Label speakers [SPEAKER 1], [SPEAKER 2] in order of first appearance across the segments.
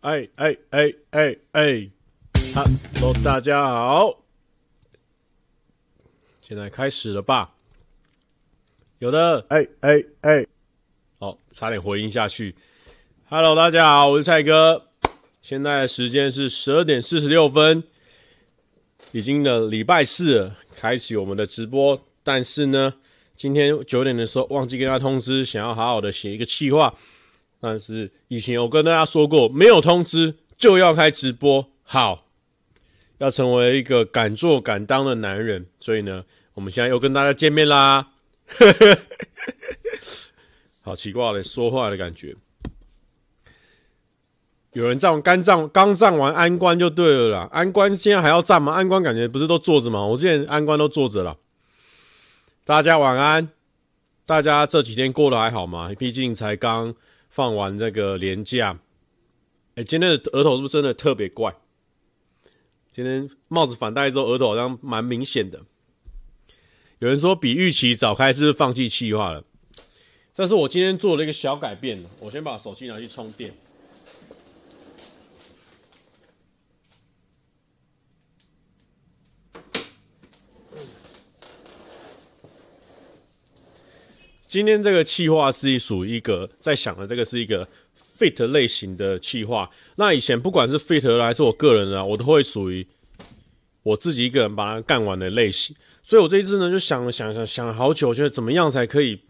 [SPEAKER 1] 哎哎哎哎哎，Hello，大家好，现在开始了吧？有的，哎哎哎，好，差点回音下去。Hello，大家好，我是蔡哥，现在的时间是十二点四十六分，已经的礼拜四了，开启我们的直播。但是呢，今天九点的时候忘记跟他通知，想要好好的写一个企划。但是以前我跟大家说过，没有通知就要开直播，好，要成为一个敢做敢当的男人。所以呢，我们现在又跟大家见面啦，好奇怪的说话的感觉。有人站刚站刚站完安关就对了啦，安关现在还要站吗？安关感觉不是都坐着吗？我之前安关都坐着了。大家晚安，大家这几天过得还好吗？毕竟才刚。放完这个年假，哎、今天的额头是不是真的特别怪？今天帽子反戴之后，额头好像蛮明显的。有人说比预期早开，是不是放弃气化了？但是我今天做了一个小改变。我先把手机拿去充电。今天这个企划是属于一个在想的，这个是一个 fit 类型的企划。那以前不管是 fit 还是我个人的，我都会属于我自己一个人把它干完的类型。所以我这一次呢，就想了想想想了好久，觉得怎么样才可以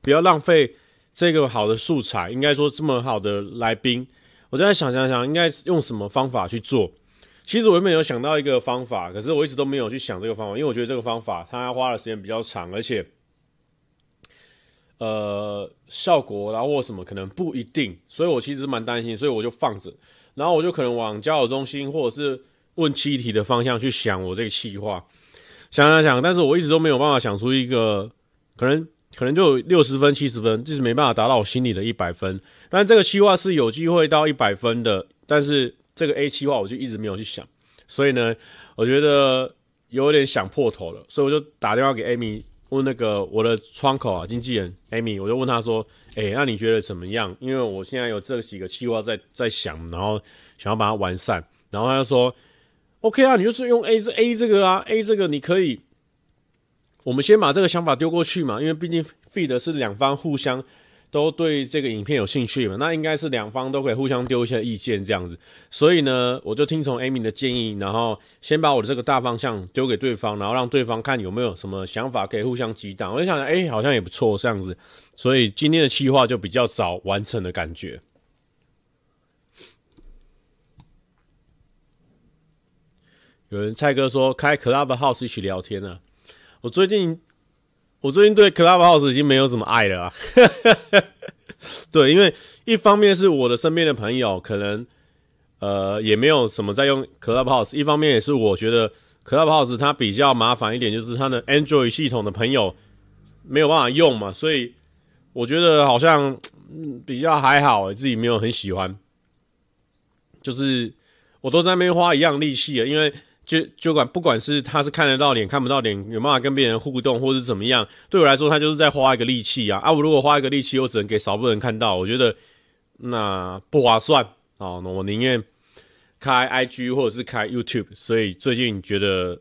[SPEAKER 1] 不要浪费这个好的素材，应该说这么好的来宾，我就在想想想，应该用什么方法去做。其实我原本有想到一个方法，可是我一直都没有去想这个方法，因为我觉得这个方法它花的时间比较长，而且。呃，效果然后或什么可能不一定，所以我其实蛮担心，所以我就放着，然后我就可能往交友中心或者是问七题的方向去想我这个企划，想想想，但是我一直都没有办法想出一个，可能可能就六十分七十分，就是没办法达到我心里的一百分。但这个企划是有机会到一百分的，但是这个 A 企划我就一直没有去想，所以呢，我觉得有点想破头了，所以我就打电话给 Amy。问那个我的窗口啊，经纪人 Amy，我就问他说：“哎、那你觉得怎么样？因为我现在有这几个计划在在想，然后想要把它完善。”然后他就说：“OK 啊，你就是用 A 这 A 这个啊，A 这个你可以，我们先把这个想法丢过去嘛，因为毕竟 feed 是两方互相。”都对这个影片有兴趣嘛？那应该是两方都可以互相丢一些意见这样子。所以呢，我就听从 Amy 的建议，然后先把我的这个大方向丢给对方，然后让对方看有没有什么想法可以互相激荡。我就想想，哎，好像也不错这样子。所以今天的企划就比较早完成的感觉。有人蔡哥说开 Clubhouse 一起聊天呢、啊。我最近。我最近对 Clubhouse 已经没有什么爱了啊，对，因为一方面是我的身边的朋友可能呃也没有什么在用 Clubhouse，一方面也是我觉得 Clubhouse 它比较麻烦一点，就是它的 Android 系统的朋友没有办法用嘛，所以我觉得好像比较还好，自己没有很喜欢，就是我都在那边花一样力气啊，因为。就就管不管是他是看得到脸看不到脸，有办法跟别人互动，或是怎么样，对我来说，他就是在花一个力气啊啊！我如果花一个力气，我只能给少部分人看到，我觉得那不划算哦。那我宁愿开 IG 或者是开 YouTube，所以最近觉得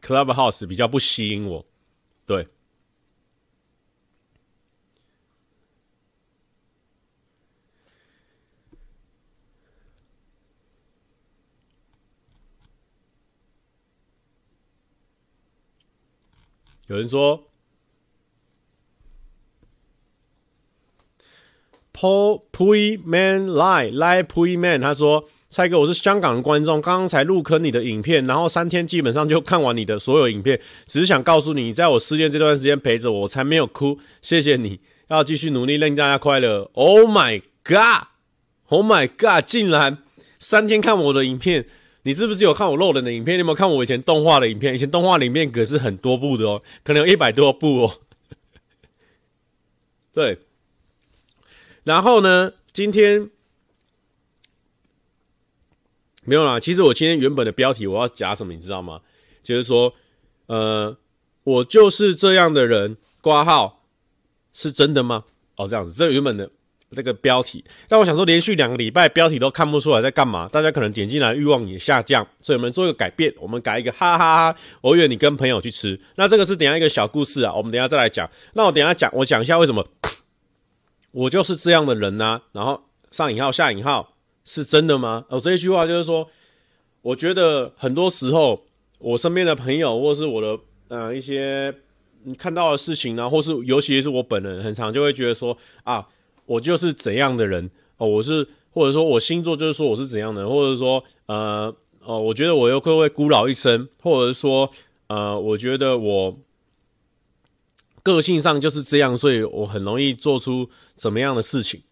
[SPEAKER 1] Clubhouse 比较不吸引我，对。有人说，Po Pui Man Lie Lie Pui Man，他说：“蔡哥，我是香港的观众，刚刚才入坑你的影片，然后三天基本上就看完你的所有影片，只是想告诉你，在我失恋这段时间陪着我，我才没有哭，谢谢你，要继续努力，令大家快乐。”Oh my God！Oh my God！竟然三天看我的影片。你是不是有看我漏人的影片？你有没有看我以前动画的影片？以前动画的影片可是很多部的哦，可能有一百多部哦。对，然后呢，今天没有啦。其实我今天原本的标题我要讲什么，你知道吗？就是说，呃，我就是这样的人，挂号是真的吗？哦，这样子，这原本的这个标题。但我想说，连续两个礼拜标题都看不出来在干嘛，大家可能点进来欲望也下降，所以我们做一个改变，我们改一个哈哈哈。我以为你跟朋友去吃，那这个是等下一个小故事啊，我们等下再来讲。那我等下讲，我讲一下为什么我就是这样的人呢、然后上引号下引号是真的吗？哦，这一句话就是说，我觉得很多时候我身边的朋友或是我的呃一些。你看到的事情呢，或是尤其是我本人，很常就会觉得说啊，我就是怎样的人哦，我是或者说我星座就是说我是怎样的人，或者说呃哦，我觉得我又会不会孤老一生，或者说呃，我觉得我个性上就是这样，所以我很容易做出怎么样的事情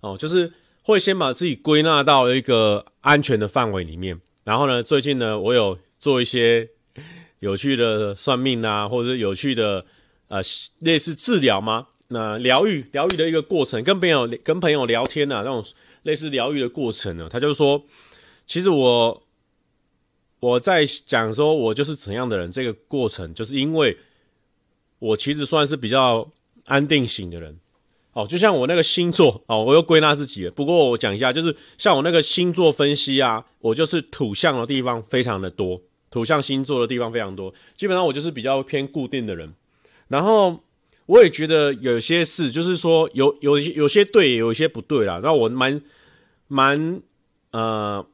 [SPEAKER 1] 哦，就是会先把自己归纳到一个安全的范围里面，然后呢，最近呢，我有做一些。有趣的算命啊，或者有趣的呃类似治疗吗？那疗愈疗愈的一个过程，跟朋友跟朋友聊天啊，那种类似疗愈的过程呢，他就说，其实我我在讲说我就是怎样的人，这个过程就是因为我其实算是比较安定型的人哦，就像我那个星座哦，我又归纳自己了。不过我讲一下，就是像我那个星座分析啊，我就是土象的地方非常的多。土象星座的地方非常多，基本上我就是比较偏固定的人。然后我也觉得有些事，就是说有有有些对，有些不对啦。那我蛮蛮呃，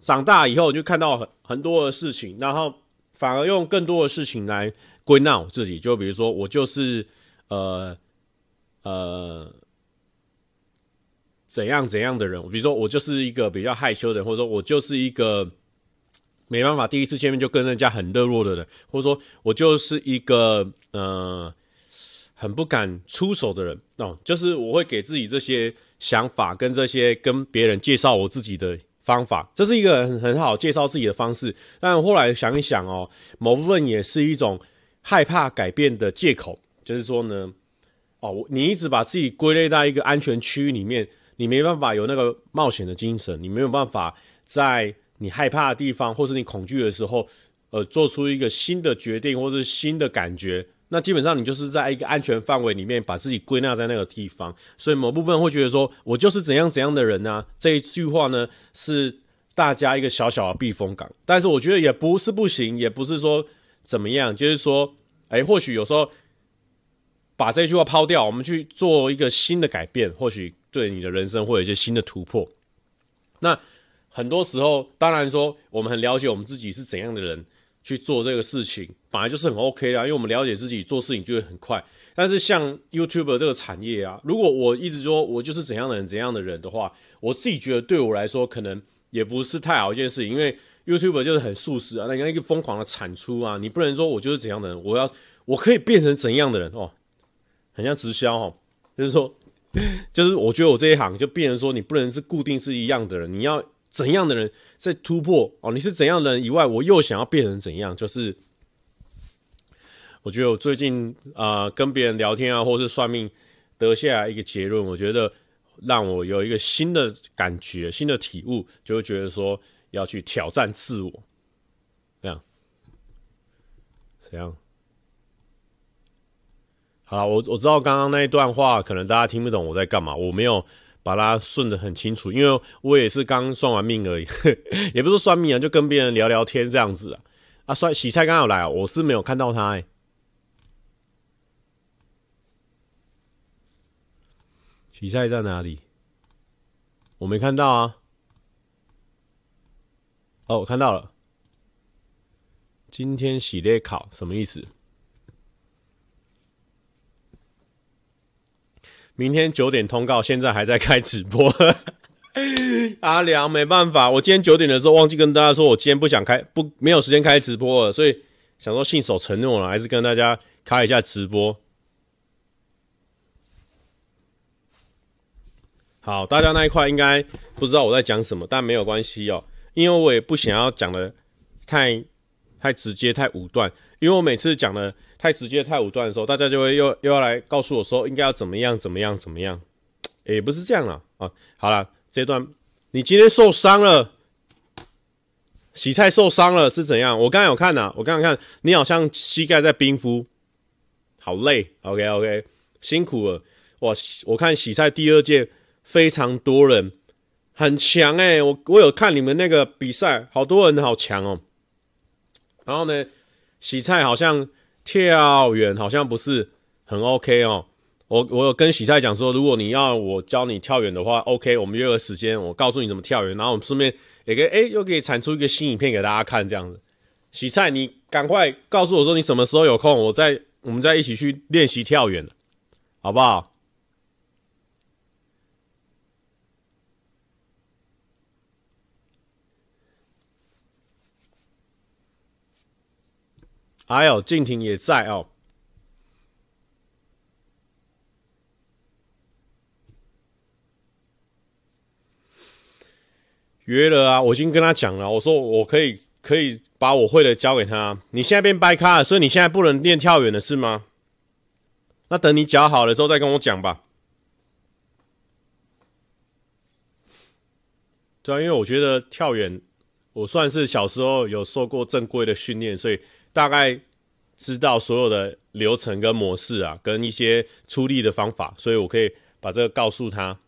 [SPEAKER 1] 长大以后就看到很很多的事情，然后反而用更多的事情来归纳我自己。就比如说，我就是呃呃怎样怎样的人。比如说，我就是一个比较害羞的人，或者说我就是一个。没办法，第一次见面就跟人家很热络的人，或者说我就是一个呃很不敢出手的人哦，就是我会给自己这些想法跟这些跟别人介绍我自己的方法，这是一个很很好介绍自己的方式。但后来想一想哦，某部分也是一种害怕改变的借口，就是说呢，哦，你一直把自己归类在一个安全区域里面，你没办法有那个冒险的精神，你没有办法在。你害怕的地方，或是你恐惧的时候，呃，做出一个新的决定，或是新的感觉，那基本上你就是在一个安全范围里面，把自己归纳在那个地方。所以某部分会觉得说，我就是怎样怎样的人呢、啊？这一句话呢，是大家一个小小的避风港。但是我觉得也不是不行，也不是说怎么样，就是说，哎、或许有时候把这句话抛掉，我们去做一个新的改变，或许对你的人生会有一些新的突破。那。很多时候，当然说我们很了解我们自己是怎样的人去做这个事情，本来就是很 OK 的，因为我们了解自己做事情就会很快。但是像 YouTube 这个产业啊，如果我一直说我就是怎样的人怎样的人的话，我自己觉得对我来说可能也不是太好一件事情，因为 YouTube 就是很速食啊，那个一个疯狂的产出啊，你不能说我就是怎样的人，我要我可以变成怎样的人哦，很像直销哦，就是说，就是我觉得我这一行就变成说你不能是固定是一样的人，你要。怎样的人在突破哦？你是怎样的人以外，我又想要变成怎样？就是我觉得我最近啊、跟别人聊天啊，或是算命得下来一个结论，我觉得让我有一个新的感觉、新的体悟，就会觉得说要去挑战自我，这样，怎样？好，我我知道刚刚那一段话可能大家听不懂我在干嘛，我没有。把它顺得很清楚，因为我也是刚算完命而已，也不是算命啊，就跟别人聊聊天这样子啊。啊，算洗菜刚好来啊，我是没有看到他哎、洗菜在哪里？我没看到啊。哦，我看到了。今天洗列考什么意思？明天九点通告，现在还在开直播。阿良没办法，我今天九点的时候忘记跟大家说，我今天不想开，不没有时间开直播了，所以想说信守承诺了，还是跟大家开一下直播。好，大家那一块应该不知道我在讲什么，但没有关系哦，因为我也不想要讲的太太直接、太武断，因为我每次讲的。太直接、太武断的时候，大家就会又又要来告诉我说应该要怎么样、怎么样、怎么样。也不是这样了啊。好了，这段你今天受伤了，洗菜受伤了是怎样？我刚刚有看呐、我刚刚看你好像膝盖在冰敷，好累。OK OK，辛苦了。哇，我看洗菜第二届非常多人，很强哎、我我有看你们那个比赛，好多人好强哦。然后呢，洗菜好像跳远好像不是很 OK 哦。我我有跟喜菜讲说，如果你要我教你跳远的话，OK，我们约个时间，我告诉你怎么跳远，然后我们顺便也可以哎，又可以产出一个新影片给大家看，这样子。喜菜，你赶快告诉我说你什么时候有空，我再我们再一起去练习跳远，好不好？哎呦，静婷也在哦。约了啊，我已经跟他讲了，我说我可以可以把我会的教给他。你现在变掰咖了，所以你现在不能练跳远了是吗？那等你脚好了之后再跟我讲吧。对啊，因为我觉得跳远，我算是小时候有受过正规的训练，所以大概知道所有的流程跟模式啊，跟一些出力的方法，所以我可以把这个告诉他。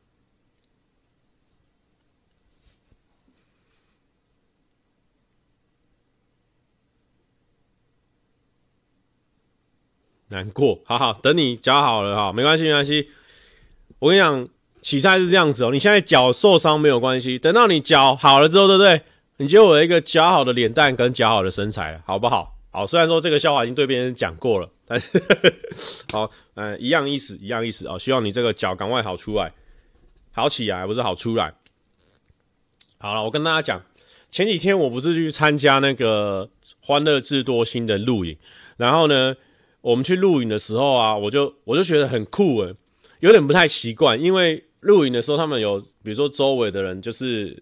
[SPEAKER 1] 难过，好好等你脚好了哈，没关系没关系。我跟你讲，洗菜是这样子哦、你现在脚受伤没有关系，等到你脚好了之后，对不对？你就有一个脚好的脸蛋跟脚好的身材，好不好？好，虽然说这个笑话已经对别人讲过了，但是好，嗯、一样意思，一样意思哦。希望你这个脚赶快好出来，好起来不是好出来。好了，我跟大家讲，前几天我不是去参加那个欢乐智多星的录影，然后呢，我们去录影的时候啊，我就我就觉得很酷诶，有点不太习惯，因为录影的时候他们有，比如说周围的人就是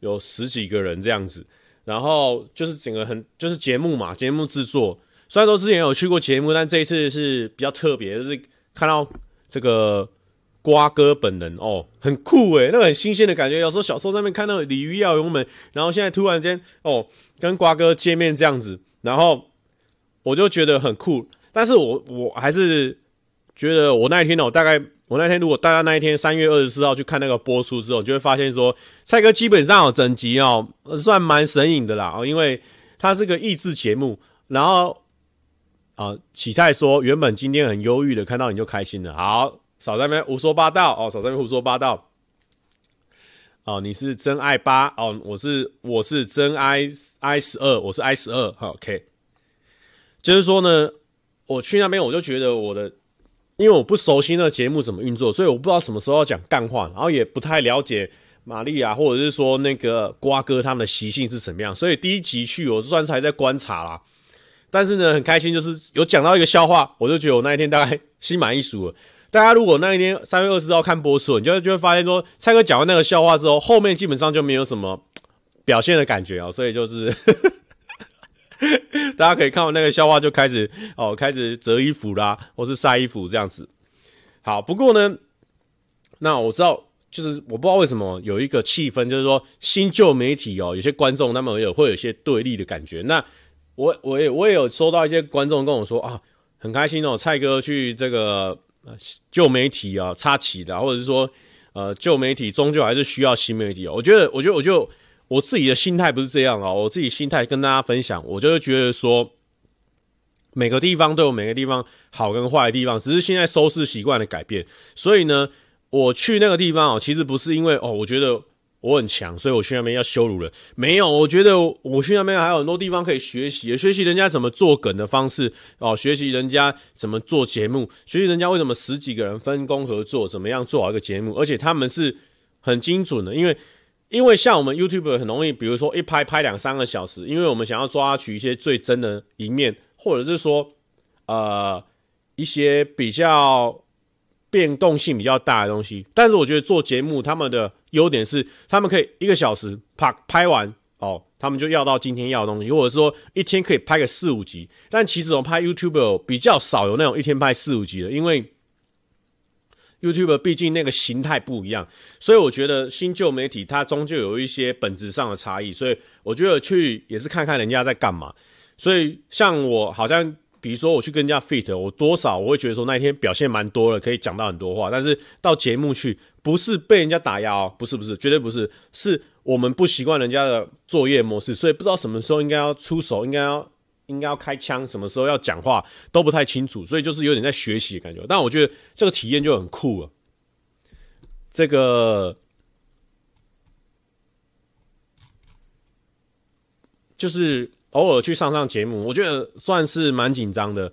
[SPEAKER 1] 有十几个人这样子，然后就是整个很就是节目嘛，节目制作。虽然说之前有去过节目，但这一次是比较特别，就是看到这个瓜哥本人哦，很酷诶，那个很新鲜的感觉。有时候小时候在那边看到鲤鱼跃龙门，然后现在突然间哦，跟瓜哥见面这样子，然后。我就觉得很酷，但是我我还是觉得我那一天呢，我大概我那天如果大家那一天三月二十四号去看那个播出之后，就会发现说蔡哥基本上有整集哦，算蛮神隐的啦，因为他是个益智节目，然后啊，洗菜说原本今天很忧郁的，看到你就开心了，好，少在那边胡说八道哦，少在那边胡说八道哦，你是真爱八哦，我是我是真 I I 十二，我是 I 十二，好 OK。就是说呢，我去那边我就觉得我的，因为我不熟悉那个节目怎么运作，所以我不知道什么时候要讲干话，然后也不太了解玛丽亚或者是说那个瓜哥他们的习性是怎么样，所以第一集去我算是还在观察啦。但是呢，很开心，就是有讲到一个笑话，我就觉得我那一天大概心满意足了。大家如果那一天三月二十号看播出，你就就会发现说，蔡哥讲完那个笑话之后，后面基本上就没有什么表现的感觉啊，所以就是。大家可以看到那个笑话就开始哦，开始折衣服啦，或是晒衣服这样子。好，不过呢，那我知道，就是我不知道为什么有一个气氛，就是说新旧媒体哦，有些观众他们有会有一些对立的感觉。那我我也我也有收到一些观众跟我说啊，很开心哦，蔡哥去这个旧媒体啊插旗的，或者是说呃旧媒体终究还是需要新媒体哦。我觉得，我觉得，我就。我自己的心态不是这样啊，我自己心态跟大家分享，我就会觉得说，每个地方都有每个地方好跟坏的地方，只是现在收视习惯的改变。所以呢，我去那个地方哦，其实不是因为哦，我觉得我很强，所以我去那边要羞辱人。没有，我觉得我去那边还有很多地方可以学习，学习人家怎么做梗的方式哦，学习人家怎么做节目，学习人家为什么十几个人分工合作，怎么样做好一个节目，而且他们是很精准的，因为。因为像我们 YouTube 很容易，比如说一拍拍两三个小时，因为我们想要抓取一些最真的一面，或者是说，呃，一些比较变动性比较大的东西。但是我觉得做节目他们的优点是，他们可以一个小时拍拍完哦，他们就要到今天要的东西，或者说一天可以拍个四五集。但其实我拍 YouTube 比较少有那种一天拍四五集的，因为。YouTube 毕竟那个形态不一样，所以我觉得新旧媒体它终究有一些本质上的差异，所以我觉得去也是看看人家在干嘛。所以像我好像，比如说我去跟人家 fit，我多少我会觉得说那一天表现蛮多了，可以讲到很多话。但是到节目去，不是被人家打压哦，不是不是，绝对不是，是我们不习惯人家的作业模式，所以不知道什么时候应该要出手，应该要应该要开枪，什么时候要讲话都不太清楚，所以就是有点在学习的感觉。但我觉得这个体验就很酷了，这个就是偶尔去上上节目，我觉得算是蛮紧张的。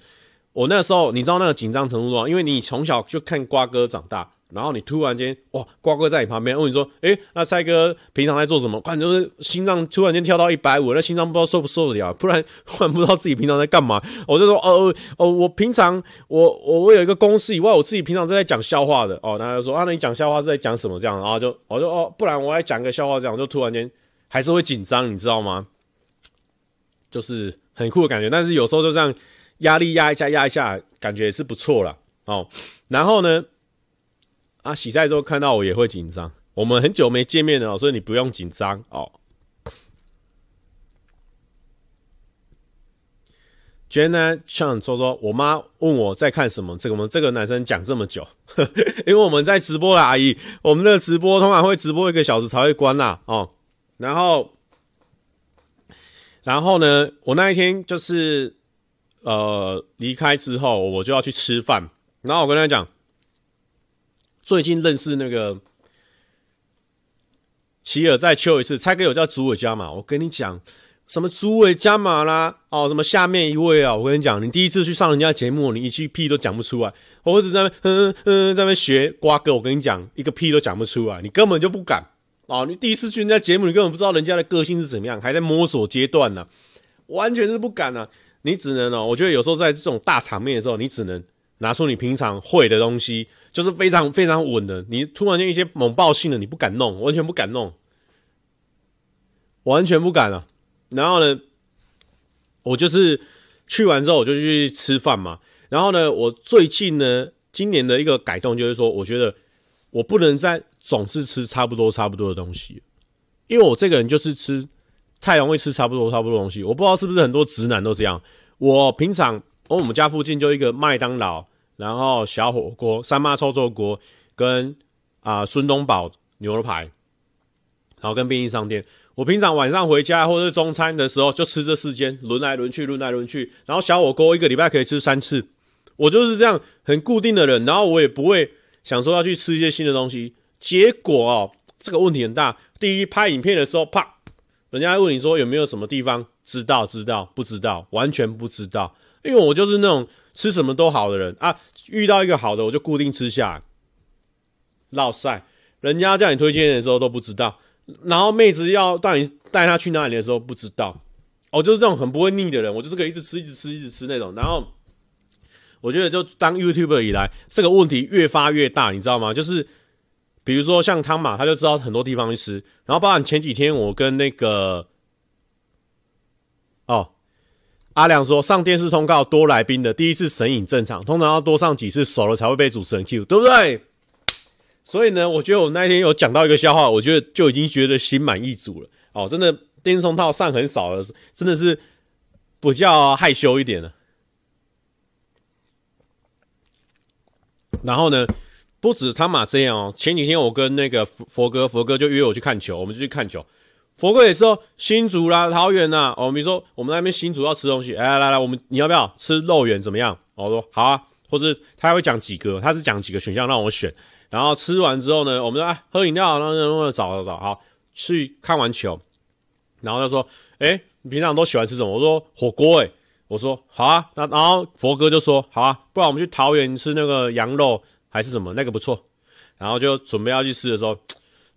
[SPEAKER 1] 我那时候你知道那个紧张程度吗？因为你从小就看瓜哥长大。然后你突然间哇，瓜哥在你旁边问你说：“诶，那蔡哥平常在做什么？”看就是心脏突然间跳到一百五，那心脏不知道受不受得了，不然突然不知道自己平常在干嘛。我就说：“哦哦，我平常我我我有一个公司以外，我自己平常是在讲笑话的哦。”然后就说：“啊，那你讲笑话是在讲什么？这样？”然后就我就哦，不然我来讲个笑话，这样就突然间还是会紧张，你知道吗？就是很酷的感觉，但是有时候就这样压力压一下压一下，感觉也是不错了哦。然后呢？啊，洗赛之后看到我也会紧张。我们很久没见面了，所以你不用紧张哦。Jenna Chan 说说，我妈问我在看什么，这个我们这个男生讲这么久，因为我们在直播的阿姨，我们的直播通常会直播一个小时才会关啦哦。然后，然后呢，我那一天就是呃离开之后，我就要去吃饭，然后我跟他讲。最近认识那个齐尔再秋一次，蔡哥有叫主委加嘛。我跟你讲，什么主委加码啦？哦，什么下面一位啊？我跟你讲，你第一次去上人家节目，你一句屁都讲不出来。我只在那嗯嗯在那学瓜哥，我跟你讲，一个屁都讲不出来，你根本就不敢哦。你第一次去人家节目，你根本不知道人家的个性是怎么样，还在摸索阶段呢，完全是不敢呢。你只能哦，我觉得有时候在这种大场面的时候，你只能拿出你平常会的东西。就是非常非常稳的，你突然间一些猛爆性的，你不敢弄，完全不敢弄，完全不敢了。然后呢，我就是去完之后我就去吃饭嘛。然后呢，我最近呢，今年的一个改动就是说，我觉得我不能再总是吃差不多差不多的东西，因为我这个人就是吃太容易吃差不多差不多东西。我不知道是不是很多直男都这样。我平常，我们家附近就一个麦当劳。然后小火锅、三妈臭臭锅跟啊孙东宝牛肉排，然后跟便利商店。我平常晚上回家或者是中餐的时候，就吃这四间，轮来轮去，轮来轮去。然后小火锅一个礼拜可以吃三次，我就是这样很固定的人。然后我也不会想说要去吃一些新的东西。结果哦，这个问题很大。第一，拍影片的时候，啪，人家问你说有没有什么地方知道？知道？不知道？完全不知道，因为我就是那种。吃什么都好的人啊，遇到一个好的我就固定吃下来。老赛，人家叫你推荐的时候都不知道，然后妹子要带你带她去哪里的时候不知道。我就是这种很不会腻的人，我就是可以一直吃、一直吃、一直吃那种。然后我觉得就当 YouTuber 以来，这个问题越发越大，你知道吗？就是比如说像汤马，他就知道很多地方去吃，然后包括前几天我跟那个哦。阿良说：“上电视通告多来宾的第一次神隐正常，通常要多上几次熟了才会被主持人 cue，对不对？所以呢，我觉得我那天有讲到一个笑话，我觉得就已经觉得心满意足了。哦，真的电视通告上很少了，真的是比较害羞一点了。然后呢，不止汤马这样哦，前几天我跟那个佛哥，佛哥就约我去看球，我们就去看球。”佛哥也说新竹啦、桃园呐，哦，比如说我们那边新竹要吃东西，哎，来来来，我们你要不要吃肉圆？怎么样？我说好啊，或者他会讲几个，他是讲几个选项让我选，然后吃完之后呢，我们说啊喝饮料，然后然后找找找，好去看完球，然后他说，哎，你平常都喜欢吃什么？我说火锅，哎，我说好啊，那然后佛哥就说好啊，不然我们去桃园吃那个羊肉还是什么，那个不错，然后就准备要去吃的时候，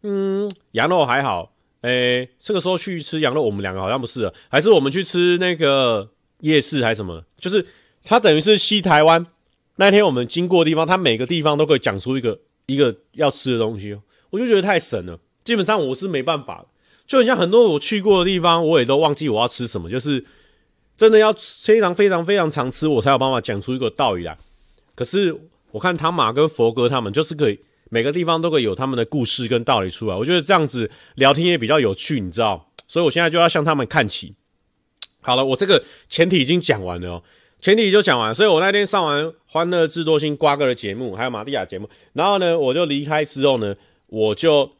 [SPEAKER 1] 嗯，羊肉还好。诶、欸，这个时候去吃羊肉，我们两个好像不是，还是我们去吃那个夜市还是什么？就是它等于是西台湾那天我们经过的地方，它每个地方都可以讲出一个一个要吃的东西，我就觉得太神了。基本上我是没办法，就很像很多我去过的地方，我也都忘记我要吃什么，就是真的要非常非常非常常吃，我才有办法讲出一个道理来。可是我看汤马跟佛哥他们就是可以。每个地方都会有他们的故事跟道理出来，我觉得这样子聊天也比较有趣，你知道？所以我现在就要向他们看齐。好了，我这个前提已经讲完了哦。前提就讲完，所以我那天上完《欢乐智多星》瓜哥的节目，还有玛蒂亚节目，然后呢，我就离开之后呢，我就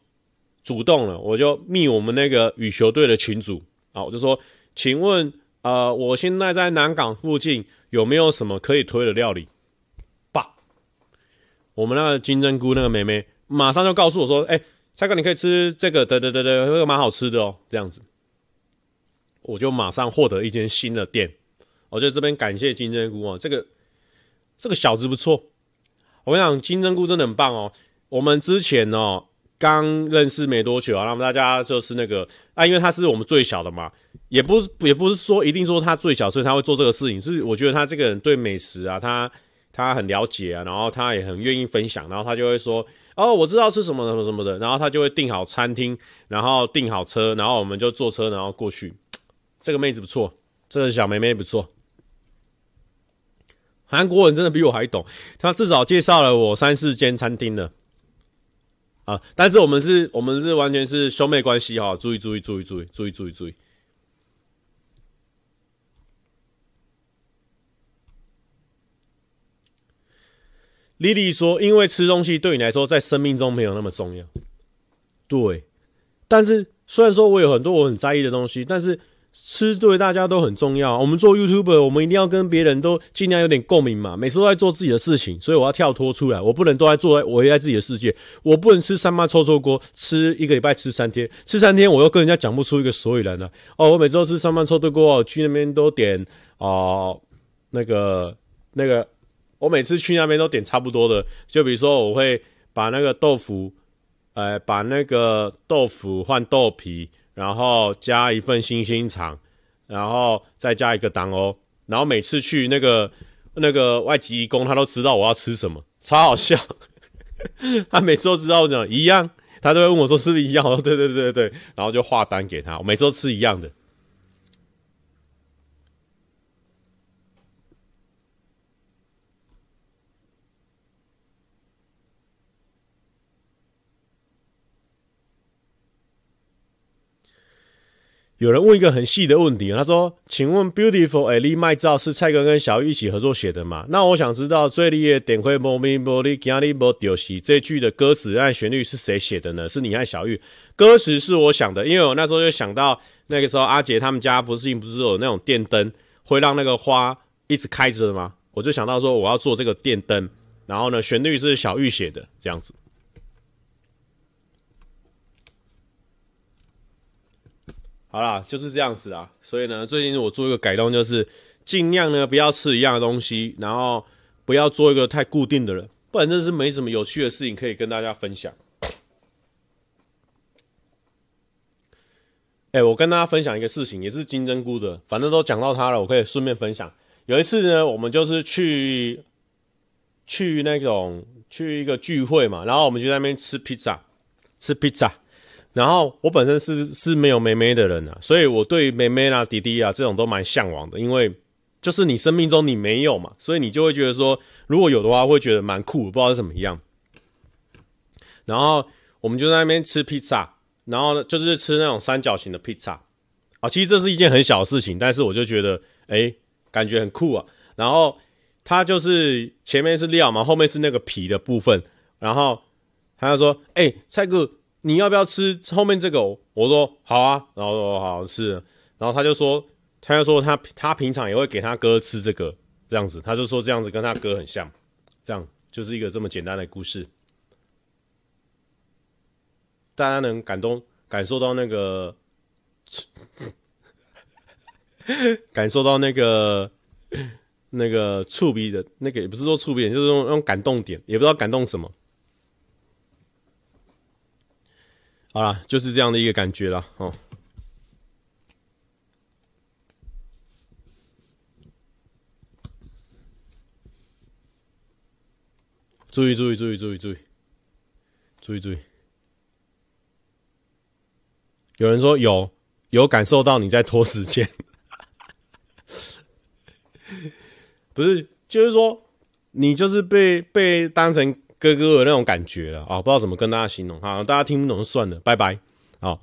[SPEAKER 1] 主动了，我就密我们那个羽球队的群组啊，我就说，请问，呃，我现在在南港附近有没有什么可以推的料理？我们那个金针菇那个妹妹马上就告诉我说，哎、欸，蔡哥，你可以吃这个，对对对对，这个蛮好吃的哦，这样子，我就马上获得一间新的店。我觉得这边感谢金针菇哦，这个这个小子不错。我跟你讲，金针菇真的很棒哦。我们之前哦刚认识没多久啊，那么大家就是那个啊，因为他是我们最小的嘛，也不是也不是说一定说他最小，所以他会做这个事情。是我觉得他这个人对美食啊，他他很了解啊，然后他也很愿意分享，然后他就会说哦，我知道吃什么什么什么的，然后他就会订好餐厅，然后订好车，然后我们就坐车然后过去。这个妹子不错，这个小妹妹不错。韩国人真的比我还懂，他至少介绍了我三四间餐厅了啊！但是我们是，我们是完全是兄妹关系哈，注意注意注意注意注意注意注意。莉莉说：“因为吃东西对你来说，在生命中没有那么重要。”对，但是虽然说我有很多我很在意的东西，但是。吃对大家都很重要。我们做 YouTuber，我们一定要跟别人都尽量有点共鸣嘛。每次都在做自己的事情，所以我要跳脱出来，我不能都在做，我也在自己的世界。我不能吃三妈臭臭锅，吃一个礼拜吃三天，吃三天我又跟人家讲不出一个所以然来。哦，我每周吃三妈臭臭锅，去那边都点哦，那个那个，我每次去那边都点差不多的。就比如说，我会把那个豆腐，呃，把那个豆腐换豆皮。然后加一份星星肠，然后再加一个蛋哦。然后每次去那个那个外籍移工，他都知道我要吃什么，超好笑。他每次都知道我讲一样，他都会问我说是不是一样？我说对对对对，然后就画单给他，我每次都吃一样的。有人问一个很细的问题，他说：“请问《Beautiful Ellie》麦照是蔡哥跟小玉一起合作写的吗？”那我想知道最厉害点会莫咪莫哩加哩莫丢西这句的歌词和旋律是谁写的呢？是你和小玉？歌词是我想的，因为我那时候就想到那个时候阿杰他们家不是不是有那种电灯会让那个花一直开着的吗？我就想到说我要做这个电灯，然后呢旋律是小玉写的这样子。好啦，就是这样子啊。所以呢，最近我做一个改动，就是尽量呢不要吃一样的东西，然后不要做一个太固定的人，不然真是没什么有趣的事情可以跟大家分享。哎、我跟大家分享一个事情，也是金针菇的，反正都讲到它了，我可以顺便分享。有一次呢，我们就是去去那种去一个聚会嘛，然后我们就在那边吃披萨，吃披萨。然后我本身是是没有妹妹的人啊，所以我对妹妹啊、弟弟啊这种都蛮向往的，因为就是你生命中你没有嘛，所以你就会觉得说，如果有的话，会觉得蛮酷，不知道是怎么样。然后我们就在那边吃披萨，然后呢就是吃那种三角形的披萨啊，其实这是一件很小的事情，但是我就觉得哎，感觉很酷啊。然后它就是前面是料嘛，后面是那个皮的部分，然后他就说，哎，蔡哥。你要不要吃后面这个？我说好啊，然后说好吃，然后他就说，他就说他他平常也会给他哥吃这个这样子，他就说这样子跟他哥很像，这样就是一个这么简单的故事，大家能感动感受到那个，感受到那个那个触鼻的那个也不是说触鼻，就是用用感动点，也不知道感动什么。好啦，就是这样的一个感觉啦。哦。注意注意注意注意注意注意注意！有人说有有感受到你在拖时间，不是，就是说你就是被被当成。哥哥的那种感觉了啊，不知道怎么跟大家形容哈，大家听不懂就算了，拜拜。好，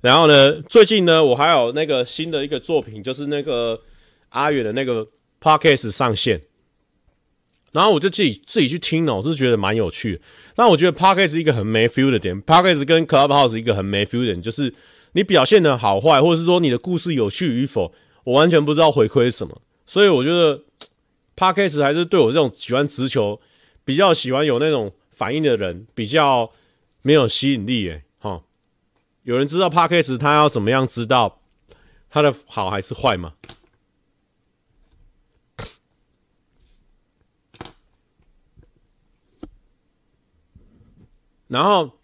[SPEAKER 1] 然后呢，最近呢，我还有那个新的一个作品，就是那个阿远的那个 Podcast 上线，然后我就自己自己去听了，我是觉得蛮有趣的。那我觉得 Podcast 是一个很没 feel 的点，Podcast 跟 Clubhouse 一个很没 feel 的点，就是你表现的好坏，或者是说你的故事有趣与否，我完全不知道回馈什么。所以我觉得 Podcast 还是对我这种喜欢直球、比较喜欢有那种反应的人，比较没有吸引力。诶。哈，有人知道 Podcast 他要怎么样知道他的好还是坏吗？然后，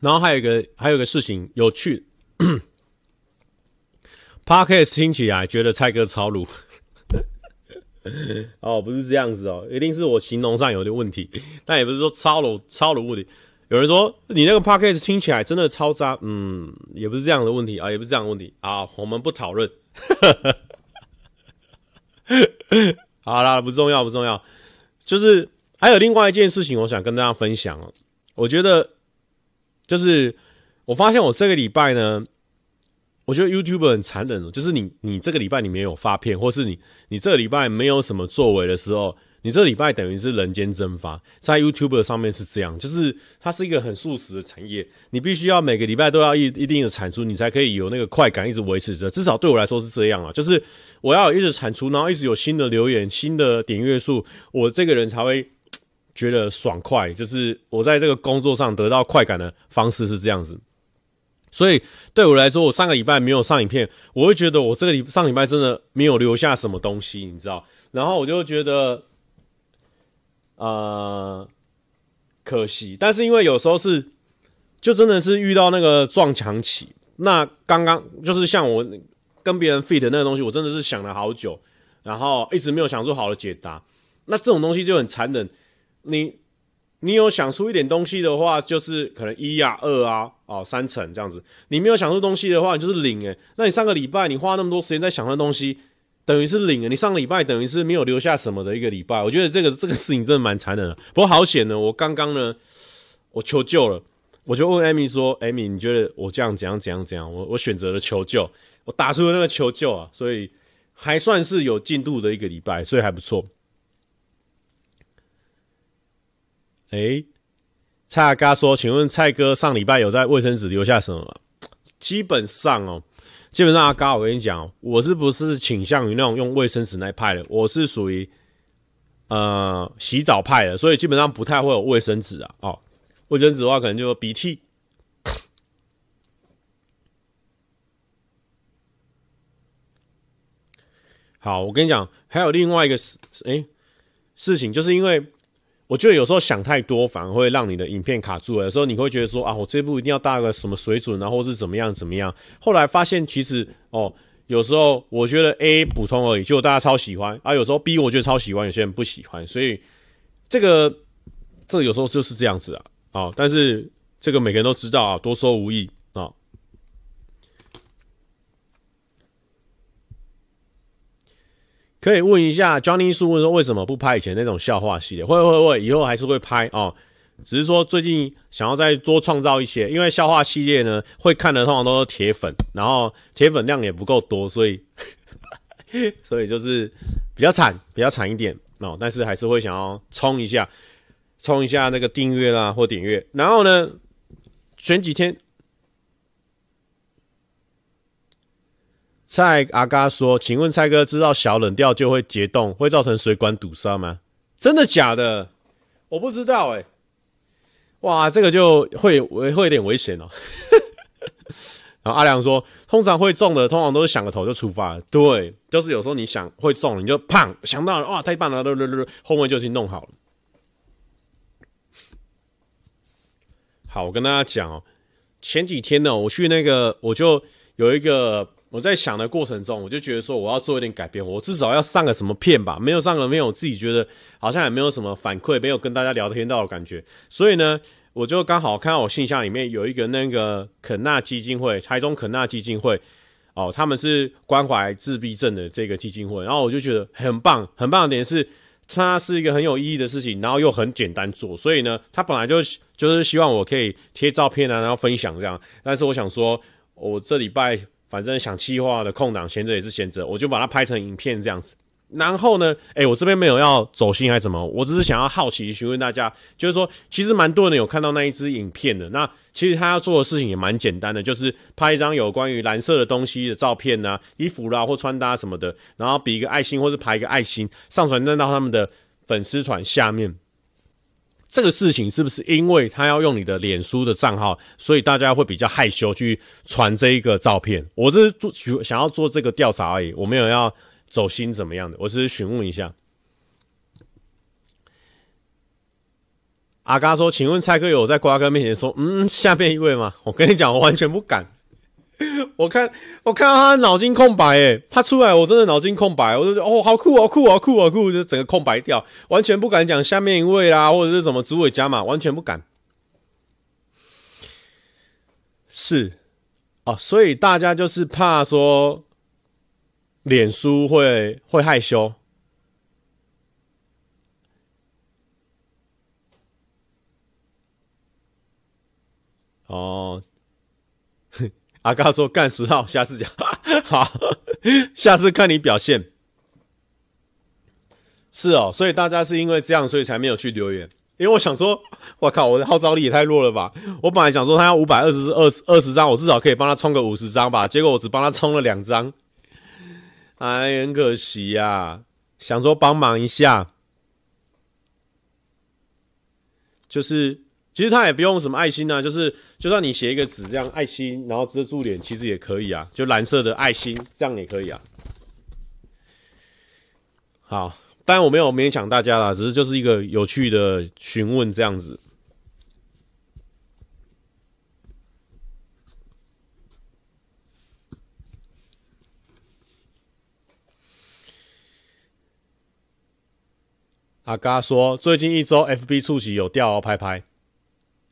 [SPEAKER 1] 然后还有一个还有一个事情有趣，Podcast 听起来觉得蔡哥超鲁，哦，不是这样子哦，一定是我形容上有点问题，但也不是说超鲁超鲁问题。有人说你那个 Podcast 听起来真的超渣，嗯，也不是这样的问题啊，也不是这样的问题啊，我们不讨论。好啦，不重要，不重要。就是还有另外一件事情，我想跟大家分享哦。我觉得，就是我发现我这个礼拜呢，我觉得 YouTube 很残忍哦。就是你，你这个礼拜你没有发片，或是你，你这个礼拜没有什么作为的时候。你这个礼拜等于是人间蒸发，在 YouTube 上面是这样，就是它是一个很速食的产业，你必须要每个礼拜都要一一定的产出，你才可以有那个快感一直维持着。至少对我来说是这样啊，就是我要一直产出，然后一直有新的留言、新的点阅数，我这个人才会觉得爽快。就是我在这个工作上得到快感的方式是这样子。所以对我来说，我上个礼拜没有上影片，我会觉得我这个礼上礼拜真的没有留下什么东西，你知道？然后我就觉得。呃，可惜，但是因为有时候是，就真的是遇到那个撞墙期。那刚刚就是像我跟别人 feed 那个东西，我真的是想了好久，然后一直没有想出好的解答。那这种东西就很残忍。你你有想出一点东西的话，就是可能一啊、二啊、哦三层这样子。你没有想出东西的话，你就是零诶。那你上个礼拜你花那么多时间在想那东西。等于是零，你上个礼拜等于是没有留下什么的一个礼拜，我觉得这个这个事情真的蛮残忍的。不过好险呢，我刚刚呢，我求救了，我就问艾米说：“艾米，你觉得我这样怎样怎样怎样？”我我选择了求救，我打出了那个求救啊，所以还算是有进度的一个礼拜，所以还不错。哎，蔡阿嘎说：“请问蔡哥上礼拜有在卫生纸留下什么吗？”基本上哦。基本上，阿嘎，我跟你讲，我是不是倾向于那种用卫生纸那一派的？我是属于呃洗澡派的，所以基本上不太会有卫生纸啊。哦，卫生纸的话，可能就鼻涕。好，我跟你讲，还有另外一个事，哎、事情，就是因为。我觉得有时候想太多，反而会让你的影片卡住了。有时候你会觉得说啊，我这部一定要大个什么水准啊，或是怎么样怎么样。后来发现其实哦，有时候我觉得 A 普通而已，就大家超喜欢啊。有时候 B 我觉得超喜欢，有些人不喜欢。所以这个这有时候就是这样子啊。哦，但是这个每个人都知道啊，多说无益。可以问一下 Johnny 叔问说，为什么不拍以前那种笑话系列？会会会，以后还是会拍哦。只是说最近想要再多创造一些，因为笑话系列呢，会看的通常都是铁粉，然后铁粉量也不够多，所以 所以就是比较惨，比较惨一点哦。但是还是会想要冲一下，冲一下那个订阅啦或点阅。然后呢，前几天。蔡阿嘎说：“请问蔡哥知道小冷掉就会结冻，会造成水管堵塞吗？真的假的？我不知道哎、哇，这个就会会有点危险哦。”然后阿良说：“通常会中的，通常都是想个头就出发了。对，就是有时候你想会中，你就砰想到了，哇，太棒了，噜噜噜，后面就已经弄好了。”好，我跟大家讲哦，前几天呢，我去那个，我就有一个。我在想的过程中，我就觉得说我要做一点改变，我至少要上个什么片吧。没有上个片，我自己觉得好像也没有什么反馈，没有跟大家聊天到的感觉。所以呢，我就刚好看到我信箱里面有一个那个肯纳基金会，台中肯纳基金会，哦，他们是关怀自闭症的这个基金会。然后我就觉得很棒，很棒的点是，它是一个很有意义的事情，然后又很简单做。所以呢，他本来就就是希望我可以贴照片啊，然后分享这样。但是我想说，我这礼拜。反正想企划的空档闲着也是闲着，我就把它拍成影片这样子。然后呢，哎、我这边没有要走心还是什么，我只是想要好奇询问大家，就是说，其实蛮多人有看到那一支影片的。那其实他要做的事情也蛮简单的，就是拍一张有关于蓝色的东西的照片啊，衣服啦或穿搭什么的，然后比一个爱心或者拍一个爱心，上传到他们的粉丝团下面。这个事情是不是因为他要用你的脸书的账号，所以大家会比较害羞去传这一个照片？我这是做想要做这个调查而已，我没有要走心怎么样的，我只是询问一下。阿嘎说：“请问蔡哥有在瓜哥面前说，嗯，下面一位吗？”我跟你讲，我完全不敢。我看，我看到他脑筋空白，诶，他出来，我真的脑筋空白，我就觉得哦，好酷，好酷，好酷，好酷，就整个空白掉，完全不敢讲下面一位啦，或者是什么主委加码，完全不敢。是，哦，所以大家就是怕说，脸书会会害羞。哦。阿嘎说干十号，下次讲。好，下次看你表现。是哦，所以大家是因为这样，所以才没有去留言。因为我想说，我靠，我的号召力也太弱了吧！我本来想说他要五百二十二十二十张，我至少可以帮他充个五十张吧。结果我只帮他充了两张，哎，很可惜呀、啊。想说帮忙一下，就是。其实他也不用什么爱心啊，就是就算你写一个纸这样爱心，然后遮住脸，其实也可以啊，就蓝色的爱心这样也可以啊。好，当然我没有勉强大家啦，只是就是一个有趣的询问这样子。阿嘎说，最近一周 FB 触及有掉哦，拍拍。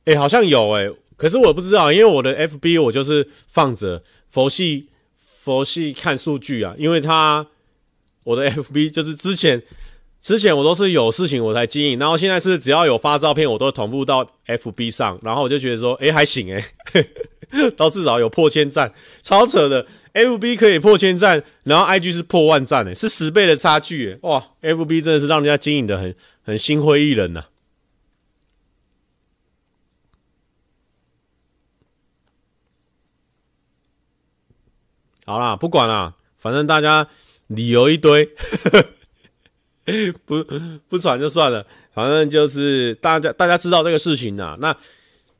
[SPEAKER 1] 哎、好像有哎、可是我不知道，因为我的 FB 我就是放着佛系佛系看数据啊，因为他我的 FB 就是之前之前我都是有事情我才经营，然后现在是只要有发照片我都同步到 FB 上，然后我就觉得说，哎、还行哎、到至少有破千赞，超扯的，FB 可以破千赞，然后 IG 是破万赞哎，是十倍的差距哎，哇，FB 真的是让人家经营的很很心灰意冷呐、好啦，不管啦，反正大家理由一堆，不不传就算了。反正就是大家大家知道这个事情啦。那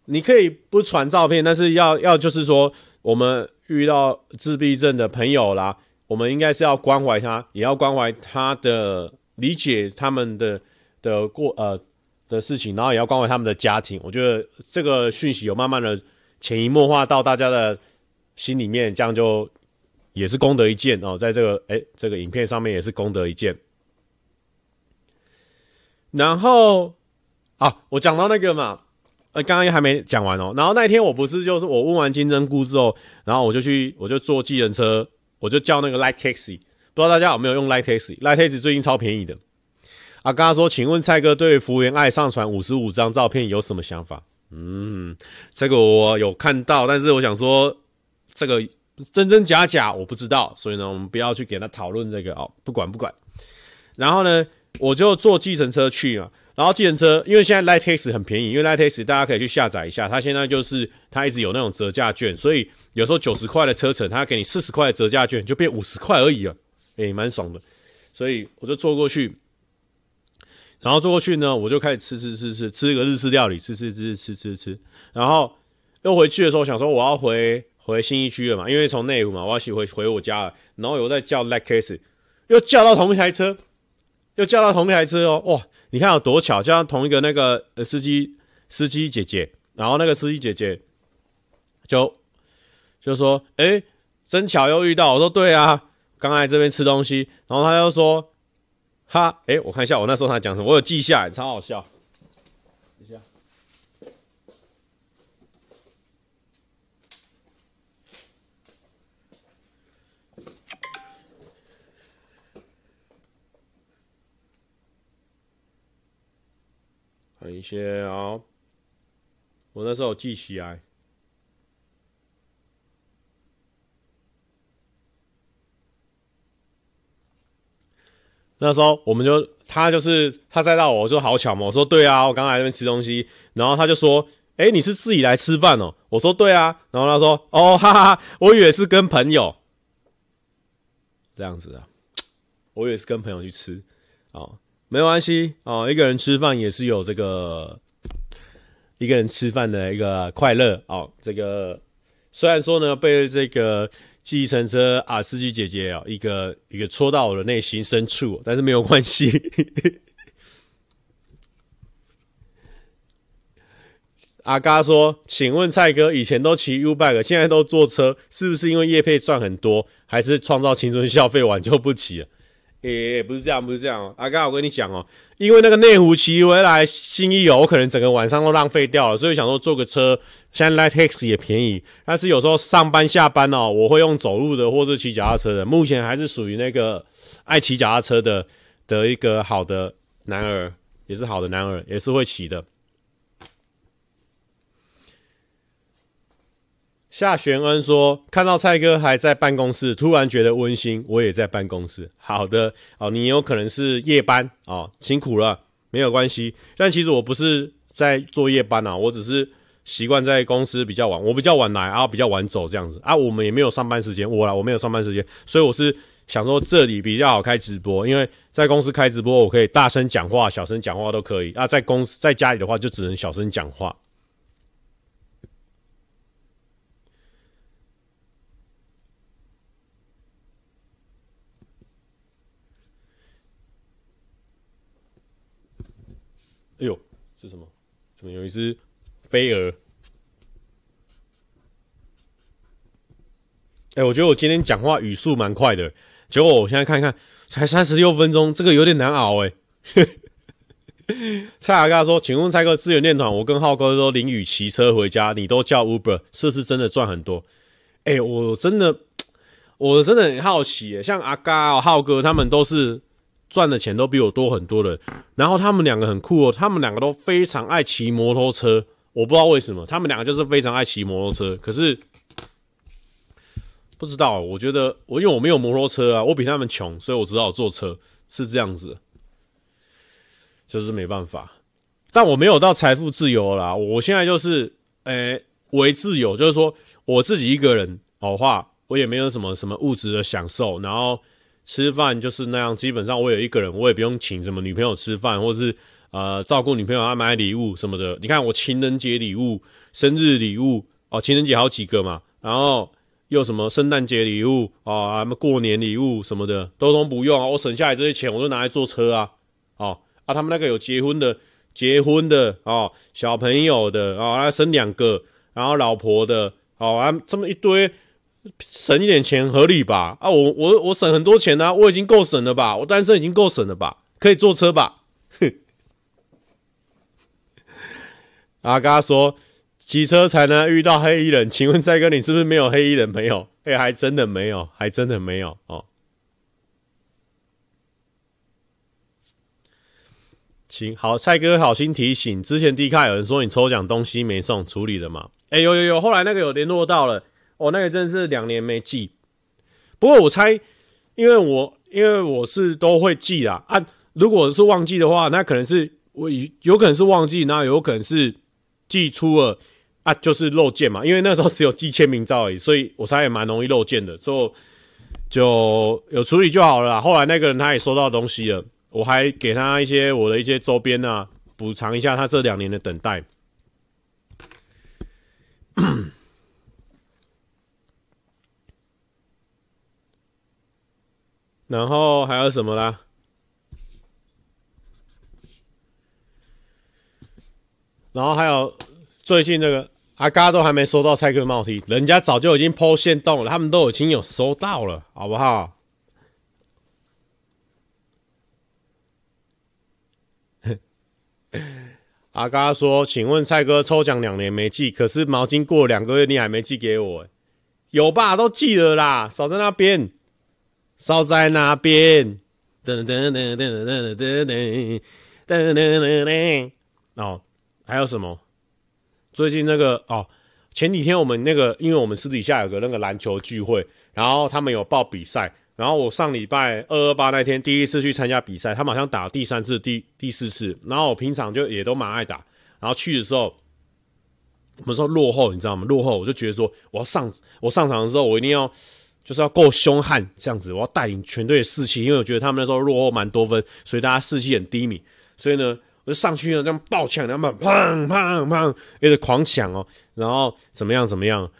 [SPEAKER 1] 你可以不传照片，但是要要就是说，我们遇到自闭症的朋友啦，我们应该是要关怀他，也要关怀他的理解他们的的过呃的事情，然后也要关怀他们的家庭。我觉得这个讯息有慢慢的潜移默化到大家的心里面，这样就。也是功德一件哦，在这个哎、这个影片上面也是功德一件。然后啊，我讲到那个嘛，呃，刚刚还没讲完哦。然后那天我不是就是我问完金针菇之后，然后我就去，我就坐计程车，我就叫那个 Light Taxi，不知道大家有没有用 Light Taxi？Light Taxi 最近超便宜的。啊，刚刚说，请问蔡哥对福原爱上传五十五张照片有什么想法？嗯，这个我有看到，但是我想说这个。真真假假我不知道，所以呢，我们不要去给他讨论这个哦，不管不管。然后呢，我就坐计程车去嘛。然后计程车，因为现在 Light Taxi 很便宜，因为 Light Taxi 大家可以去下载一下，它现在就是它一直有那种折价券，所以有时候九十块的车程，它给你四十块的折价券，就变五十块而已了，诶，蛮爽的。所以我就坐过去，然后坐过去呢，我就开始吃吃吃吃吃个日式料理，吃吃吃吃吃吃。然后又回去的时候，想说我要回。回新一区了嘛，因为从内湖嘛，我要去回回我家了。然后我再叫 Lexus，又叫到同一台车，又叫到同一台车哦。哇，你看有多巧，叫同一个那个司机司机姐姐。然后那个司机姐姐就就说：“哎、真巧又遇到。”我说：“对啊，刚来这边吃东西。”然后他又说：“哈，哎、我看一下我那时候他讲什么，我有记下来，超好笑。”一些，哦我那时候有记起来。那时候我们就，他就是，他猜到我，我说好巧嘛，我说对啊，我刚来这边吃东西，然后他就说，哎，你是自己来吃饭哦，我说对啊，然后他说，哦，哈哈哈，我以为是跟朋友。这样子啊，我以为是跟朋友去吃，哦。没关系哦，一个人吃饭也是有这个一个人吃饭的一个快乐哦，这个虽然说呢被这个。计程车啊，司机姐姐啊，一个一个戳到我的内心深处，但是没有关系。阿嘎说：“请问蔡哥，以前都骑 U-Bike，现在都坐车，是不是因为叶配赚很多，还是创造青春消费完就不骑了？”诶、不是这样，不是这样哦。阿刚，我跟你讲哦。因为那个内湖骑回来新一游，我可能整个晚上都浪费掉了，所以想说坐个车，现在 Light Taxi 也便宜。但是有时候上班下班哦，我会用走路的或是骑脚踏车的。目前还是属于那个爱骑脚踏车的的一个好的男儿，也是好的男儿，也是会骑的。夏玄恩说：“看到蔡哥还在办公室，突然觉得温馨。我也在办公室。好的哦，你有可能是夜班哦，辛苦了，没有关系。但其实我不是在做夜班啊，我只是习惯在公司比较晚，我比较晚来，啊比较晚走这样子啊。我们也没有上班时间，我啦，我没有上班时间，所以我是想说这里比较好开直播，因为在公司开直播，我可以大声讲话、小声讲话都可以啊。在公司在家里的话，就只能小声讲话。”哎呦，是什么？怎么有一只飞蛾？哎，我觉得我今天讲话语速蛮快的，结果我现在看一看，才三十六分钟，这个有点难熬哎。蔡阿嘎说：“请问蔡哥，资源链团，我跟浩哥都淋雨骑车回家，你都叫 Uber，是不是真的赚很多？”哎，我真的，我真的很好奇，像阿嘎、浩哥他们都是。赚的钱都比我多很多的，然后他们两个很酷哦，他们两个都非常爱骑摩托车，我不知道为什么，他们两个就是非常爱骑摩托车。可是不知道，我觉得我因为我没有摩托车啊，我比他们穷，所以我只好坐车，是这样子，就是没办法。但我没有到财富自由啦，我现在就是诶为自由，就是说我自己一个人的话，我也没有什么什么物质的享受，然后。吃饭就是那样，基本上我有一个人，我也不用请什么女朋友吃饭，或者是呃照顾女朋友啊买礼物什么的。你看我情人节礼物、生日礼物哦，情人节好几个嘛，然后又什么圣诞节礼物啊、什么过年礼物什么的，都都不用啊。我省下来这些钱，我就拿来坐车啊。哦啊，他们那个有结婚的、结婚的哦，小朋友的哦，啊生两个，然后老婆的哦啊，这么一堆。省一点钱合理吧？啊，我我我省很多钱啊，我已经够省了吧？我单身已经够省了吧？可以坐车吧？哼！阿嘎说骑车才能遇到黑衣人，请问蔡哥你是不是没有黑衣人朋友？哎、还真的没有，还真的没有哦。请好，蔡哥好心提醒，之前 D 卡有人说你抽奖东西没送，处理了吗？哎、欸，有有有，后来那个有联络到了。哦，那个真是两年没寄。不过我猜，因为我因为我是都会寄啦啊。如果是忘记的话，那可能是我有可能是忘记，那有可能是寄出了啊，就是漏件嘛。因为那时候只有寄签名照而已，所以我猜也蛮容易漏件的。就就有处理就好了啦。后来那个人他也收到东西了，我还给他一些我的一些周边啊，补偿一下他这两年的等待。然后还有什么啦？然后还有最近那个阿嘎都还没收到蔡哥帽 T，人家早就已经 po 限动了，他们都已经有收到了，好不好？阿嘎说：“请问蔡哥抽奖两年没寄，可是毛巾过两个月你还没寄给我，有吧？都寄了啦，少在那边。”烧在那边，噔噔噔噔噔噔噔噔噔噔噔哦，还有什么？最近那个哦，前几天我们那个，因为我们私底下有个那个篮球聚会，然后他们有报比赛，然后我上礼拜二二八那天第一次去参加比赛，他马上打第三次、第第四次。然后我平常就也都蛮爱打，然后去的时候，我们说落后，你知道吗？落后我就觉得说，我要上我上场的时候，我一定要就是要够凶悍，这样子，我要带领全队的士气，因为我觉得他们那时候落后蛮多分，所以大家士气很低迷。所以呢，我就上去了，这样爆抢，然后砰砰砰，一直狂抢哦，然后怎么样怎么样。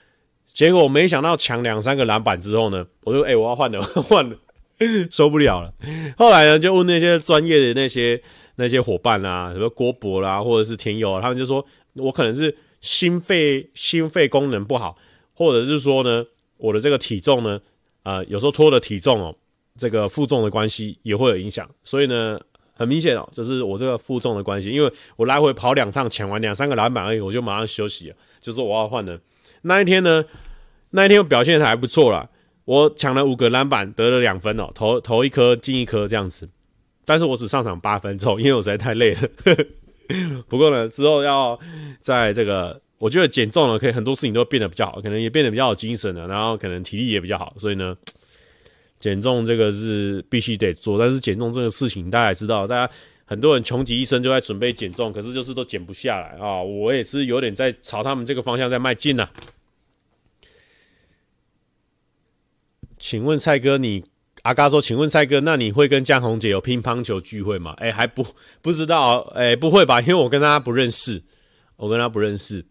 [SPEAKER 1] 结果我没想到抢两三个篮板之后呢，我就哎、我要换了，换了，受不了了。后来呢，就问那些专业的那些那些伙伴啊，什么郭博啦，或者是田友啊，他们就说我可能是心肺心肺功能不好，或者是说呢，我的这个体重呢，呃，有时候拖的体重哦，这个负重的关系也会有影响。所以呢，很明显哦，就是我这个负重的关系，因为我来回跑两趟，抢完两三个篮板而已，我就马上休息了，就是我要换了。那一天呢，那一天表现还不错啦，我抢了五个篮板，得了两分哦，投投一颗进一颗这样子，但是我只上场八分钟，因为我实在太累了。不过呢，之后要在这个，我觉得减重了，可以很多事情都变得比较好，可能也变得比较有精神了，然后可能体力也比较好，所以呢，减重这个是必须得做，但是减重这个事情大家也知道，大家。很多人穷极一生就在准备减重，可是就是都减不下来啊！我也是有点在朝他们这个方向在迈进呢。请问蔡哥你，阿嘎说，请问蔡哥，那你会跟江宏杰有乒乓球聚会吗？哎、还不不知道，哎、不会吧？因为我跟他不认识，我跟他不认识。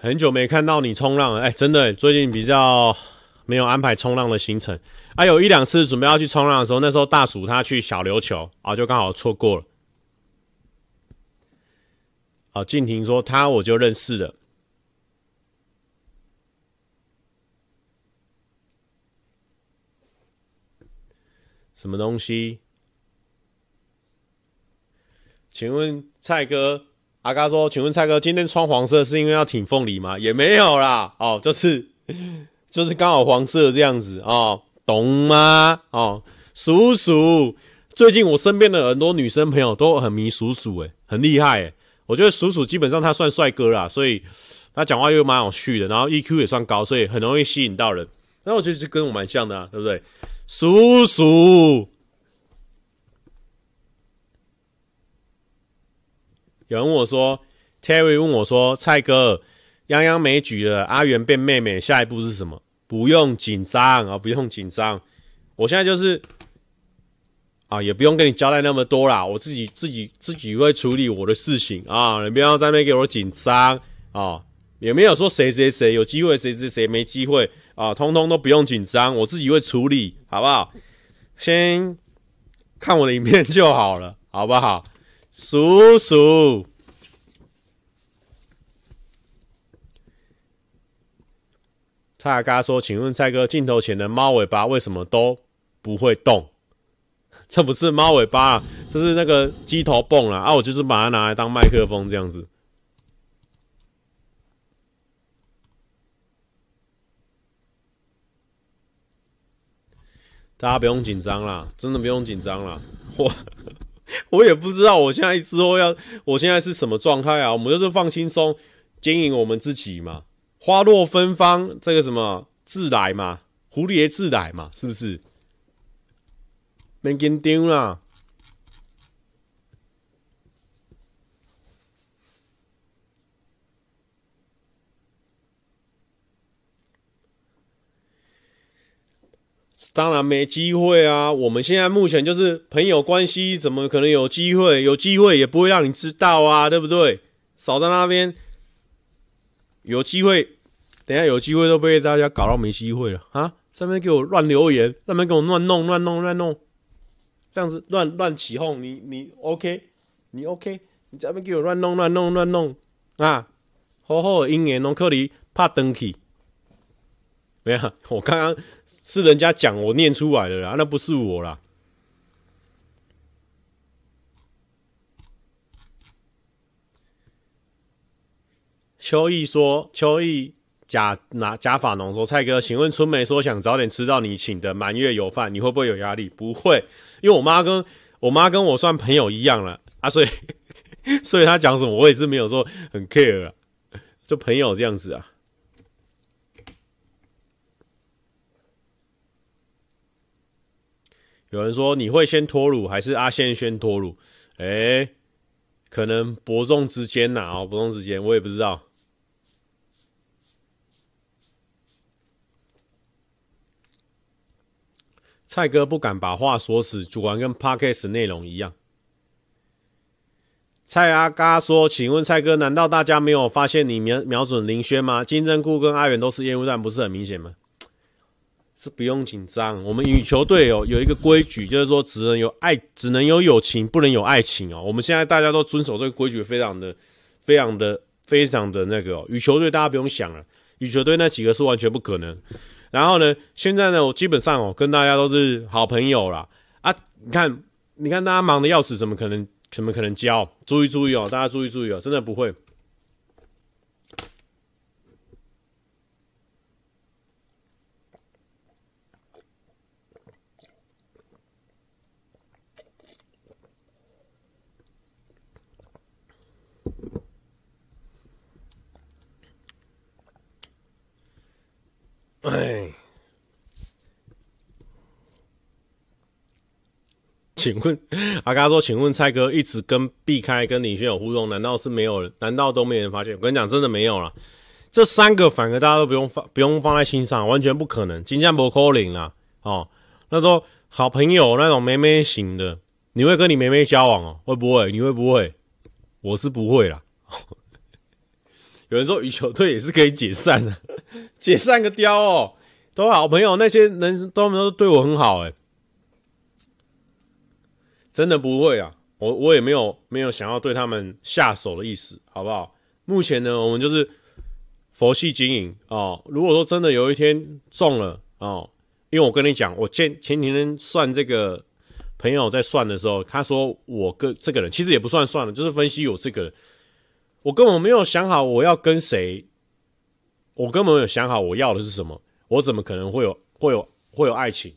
[SPEAKER 1] 很久没看到你冲浪了，哎、真的，最近比较没有安排冲浪的行程。啊、有一两次准备要去冲浪的时候，那时候大鼠他去小琉球啊，就刚好错过了。啊，静婷说他我就认识了，什么东西？请问蔡哥？阿嘎说：“请问蔡哥，今天穿黄色是因为要挺凤梨吗？也没有啦，哦，就是就是刚好黄色这样子哦，懂吗？哦，鼠鼠，最近我身边的很多女生朋友都很迷鼠鼠，诶，很厉害，诶，我觉得鼠鼠基本上他算帅哥啦，所以他讲话又蛮有趣的，然后 EQ 也算高，所以很容易吸引到人。那我觉得就跟我蛮像的啊，对不对？鼠鼠。”有人问我说：“Terry 问我说，蔡哥，泱泱没举了，阿元变妹妹，下一步是什么？不用紧张啊，不用紧张。我现在就是啊，也不用跟你交代那么多啦，我自己自己自己会处理我的事情啊，你不要在那边给我紧张啊，也没有说谁谁谁有机会，谁谁谁没机会啊，通通都不用紧张，我自己会处理，好不好？先看我的影片就好了，好不好？”叔叔，蔡嘎说：“请问蔡哥，镜头前的猫尾巴为什么都不会动？这不是猫尾巴，这是那个鸡头泵啊！啊，我就是把它拿来当麦克风这样子。大家不用紧张啦，真的不用紧张啦，我。” 我也不知道我现在之后要，我现在是什么状态啊？我们就是放轻松，经营我们自己嘛。花落芬芳，这个什么自来嘛，蝴蝶自来嘛，是不是？没跟丢啦。当然没机会啊！我们现在目前就是朋友关系，怎么可能有机会？有机会也不会让你知道啊，对不对？少在那边有机会，等下有机会都被大家搞到没机会了啊！上面给我乱留言，上面给我乱弄乱弄乱弄，这样子乱乱起哄，你你 OK？你 OK？你这边给我乱弄乱弄乱弄啊！好好的姻缘拢可以拍登去，没有？我刚刚。是人家讲我念出来的啦，那不是我啦。秋意说：“秋意假拿假发农说：“蔡哥，请问春梅说想早点吃到你请的满月油饭，你会不会有压力？不会，因为我妈跟我妈跟我算朋友一样了啊，所以 所以她讲什么我也是没有说很 care 啊，就朋友这样子啊。”有人说你会先脱乳还是阿宪先脱乳？哎、欸，可能伯仲之间呐，哦，伯仲之间，我也不知道。蔡哥不敢把话说死，主完跟 Podcast 内容一样。蔡阿嘎说：“请问蔡哥，难道大家没有发现你瞄瞄准林轩吗？金针菇跟阿元都是烟雾弹，不是很明显吗？”不用紧张，我们羽球队哦有一个规矩，就是说只能有爱，只能有友情，不能有爱情哦。我们现在大家都遵守这个规矩，非常的、非常的、非常的那个哦。羽球队大家不用想了，羽球队那几个是完全不可能。然后呢，现在呢，我基本上哦，跟大家都是好朋友啦。啊。你看，你看大家忙得要死，怎么可能，怎么可能交？注意注意哦，大家注意注意哦，真的不会。哎，请问阿嘎说，请问蔡哥一直跟避开跟李轩有互动，难道是没有？难道都没人发现？我跟你讲，真的没有了。这三个反而大家都不用放，不用放在心上，完全不可能。金江博扣零啦，哦，那说好朋友那种妹妹型的，你会跟你妹妹交往哦？会不会？你会不会？我是不会啦。有人说羽球队也是可以解散的。解散个雕哦，都好朋友，那些人都都对我很好哎，真的不会啊，我我也没有没有想要对他们下手的意思，好不好？目前呢，我们就是佛系经营哦。如果说真的有一天中了哦，因为我跟你讲，我前前几天算这个朋友在算的时候，他说我跟这个人其实也不算算了，就是分析我这个人，我根本没有想好我要跟谁。我根本没有想好我要的是什么，我怎么可能会有会有会有爱情？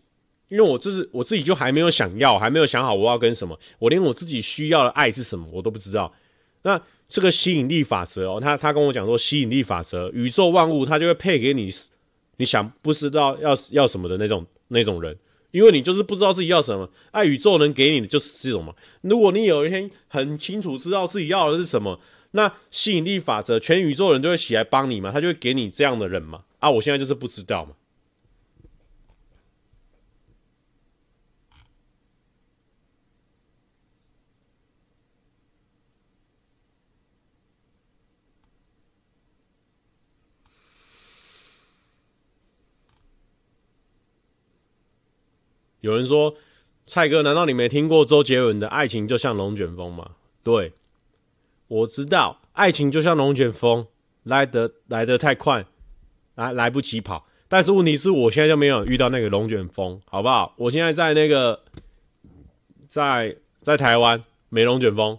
[SPEAKER 1] 因为我这是我自己就还没有想要，还没有想好我要跟什么，我连我自己需要的爱是什么我都不知道。那这个吸引力法则哦，他他跟我讲说吸引力法则，宇宙万物它就会配给你，你想不知道要要什么的那种那种人，因为你就是不知道自己要什么，爱宇宙能给你的就是这种嘛。如果你有一天很清楚知道自己要的是什么。那吸引力法则，全宇宙人都会起来帮你嘛？他就会给你这样的人嘛？啊，我现在就是不知道嘛。有人说，蔡哥，难道你没听过周杰伦的《爱情就像龙卷风》吗？对。我知道，爱情就像龙卷风，来得来得太快，来来不及跑。但是问题是我现在就没有遇到那个龙卷风，好不好？我现在在那个，在在台湾没龙卷风。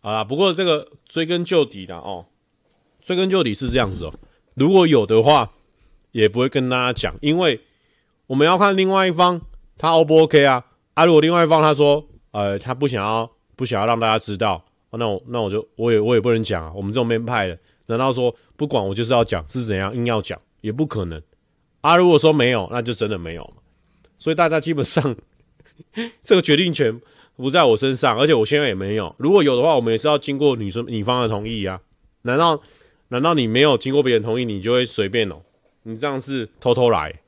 [SPEAKER 1] 好啦，不过这个追根究底的哦，追根究底是这样子哦，如果有的话。也不会跟大家讲，因为我们要看另外一方他 O 不 OK 啊？啊，如果另外一方他说，呃，他不想要，不想要让大家知道，那我那我就我也我也不能讲啊。我们这种编派的，难道说不管我就是要讲是怎样硬要讲，也不可能啊。如果说没有，那就真的没有嘛。所以大家基本上 这个决定权不在我身上，而且我现在也没有。如果有的话，我们也是要经过女生女方的同意啊。难道难道你没有经过别人同意，你就会随便哦？你这样是偷偷来，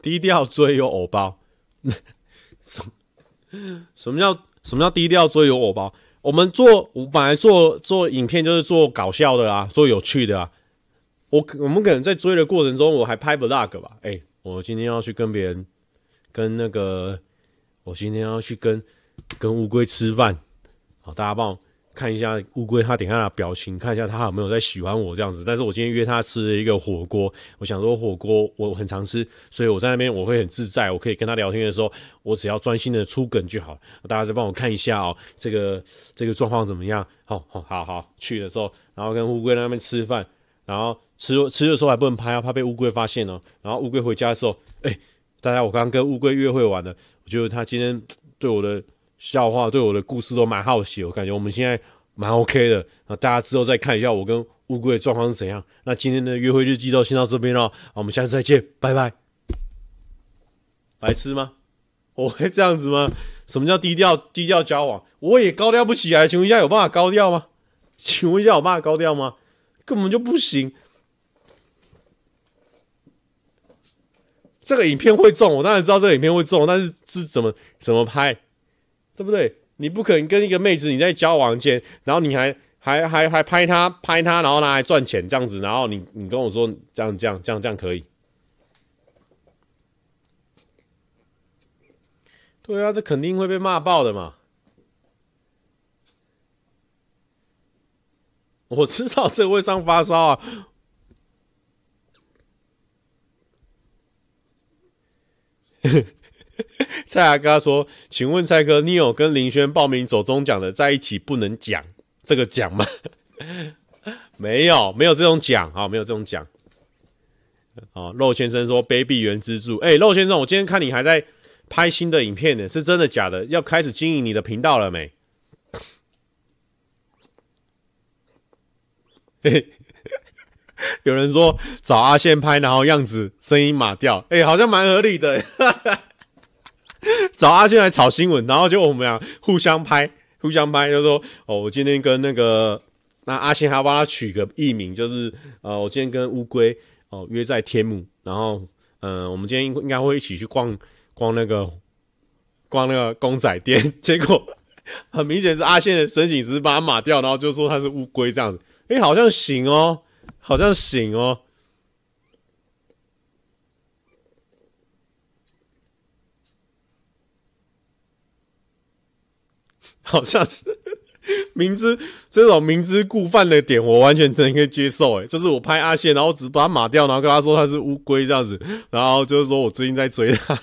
[SPEAKER 1] 低调追有偶包，什什么叫什么叫低调追有偶包？我们做我本来做做影片就是做搞笑的啊，做有趣的啊。我我们可能在追的过程中，我还拍 vlog 吧，哎、我今天要去跟别人，跟那个，我今天要去跟跟乌龟吃饭，好，大家帮我看一下乌龟，它等一下的表情，看一下它有没有在喜欢我这样子。但是我今天约他吃了一个火锅，我想说火锅我很常吃，所以我在那边我会很自在，我可以跟他聊天的时候，我只要专心的出梗就好。大家再帮我看一下哦，这个这个状况怎么样？好好好好，去的时候，然后跟乌龟那边吃饭，然后吃吃的时候还不能拍啊，怕被乌龟发现哦。然后乌龟回家的时候，哎，大家我刚刚跟乌龟约会完了，我觉得他今天对我的笑话、对我的故事都蛮好奇，我感觉我们现在蛮 OK 的。那大家之后再看一下我跟乌龟的状况是怎样。那今天的约会日记就先到这边了，我们下次再见，拜拜。白痴吗？我会这样子吗？什么叫低调低调交往？我也高调不起来，请问一下有办法高调吗？请问一下有办法高调吗？根本就不行。这个影片会中，我当然知道这个影片会中，但是是怎么怎么拍，对不对？你不可能跟一个妹子你在交往前，然后你还还还还拍她拍她，然后拿来赚钱这样子，然后你你跟我说这样这样这样这样可以。对啊，这肯定会被骂爆的嘛！我知道这会上发烧啊。蔡阿哥说：“请问蔡哥，你有跟林轩报名走中奖的在一起不能讲这个奖吗？” 没有，没有这种奖啊，没有这种奖。哦，肉先生说：“baby 原之助。”哎，肉先生，我今天看你还在。拍新的影片呢？是真的假的？要开始经营你的频道了没？有人说找阿宪拍，然后样子声音码掉，哎、好像蛮合理的。找阿宪来炒新闻，然后就我们俩互相拍，互相拍，就说哦，我今天跟那个那阿宪还要帮他取个艺名，就是呃，我今天跟乌龟哦约在天母，然后嗯、我们今天应应该会一起去逛。逛那个，逛那个公仔店，结果很明显是阿宪的申请只是把他码掉，然后就说他是乌龟这样子。哎、欸，好像行哦，好像行哦，好像是明知这种明知故犯的点，我完全能可以接受。哎，就是我拍阿宪，然后只把他码掉，然后跟他说他是乌龟这样子，然后就是说我最近在追他，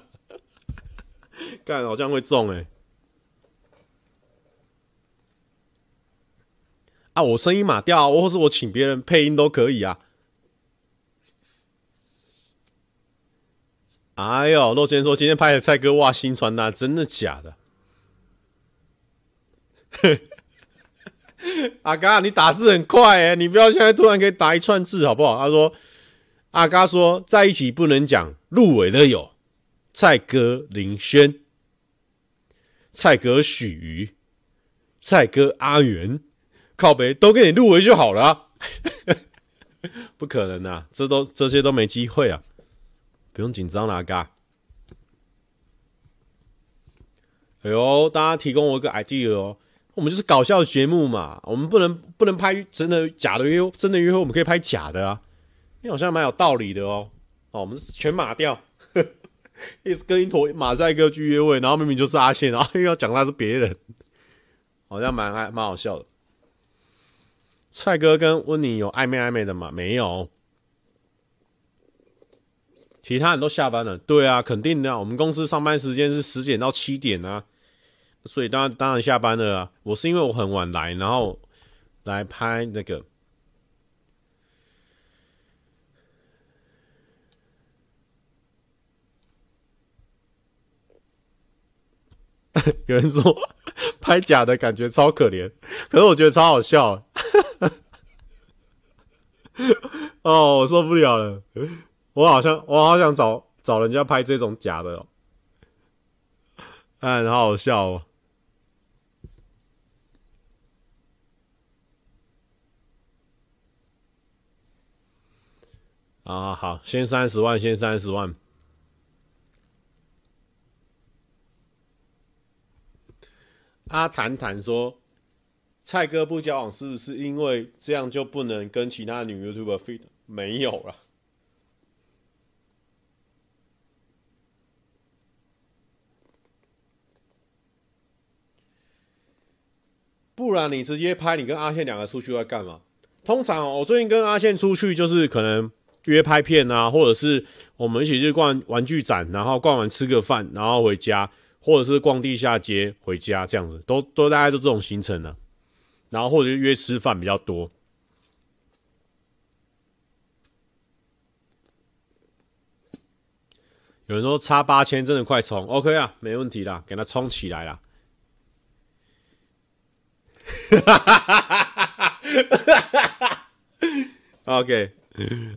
[SPEAKER 1] 干好像会中哎。啊，我声音码掉，或是我请别人配音都可以啊。哎呦，洛先说今天拍的蔡哥哇新传达，真的假的？阿嘎，你打字很快哎，你不要现在突然可以打一串字好不好？他说，阿嘎说在一起不能讲，入围的有蔡哥林轩、蔡哥许瑜、蔡哥阿元，靠北都给你入围就好了。不可能啊，这都这些都没机会啊，不用紧张了，阿嘎。哎呦，大家提供我一个 idea 哦。我们就是搞笑节目嘛，我们不能不能拍真的假的约，真的约会我们可以拍假的啊，因为好像蛮有道理的哦。哦，我们是全码掉，一直跟一坨马赛克去约会，然后明明就是阿信，然后又要讲他是别人，好像蛮还蛮好笑的。蔡哥跟温妮有暧昧暧昧的吗？没有，其他人都下班了。对啊，肯定的啊，我们公司上班时间是十点到七点啊。所以当然当然下班了啊！我是因为我很晚来，然后来拍那个。有人说拍假的感觉超可怜，可是我觉得超好笑。哦，我受不了了！我好像我好想找找人家拍这种假的哦，哎，好好笑哦。啊，好，先三十万，先三十万。阿谈谈说，蔡哥不交往是不是因为这样就不能跟其他女 YouTuber fit？没有了。不然你直接拍你跟阿宪两个出去会干嘛？通常我最近跟阿宪出去就是可能约拍片啊，或者是我们一起去逛玩具展，然后逛完吃个饭，然后回家，或者是逛地下街回家这样子，都都大概都这种行程了、然后或者约吃饭比较多。有人说差八千真的快冲，OK 啊，没问题啦，给他冲起来啦。哈哈哈哈哈！OK，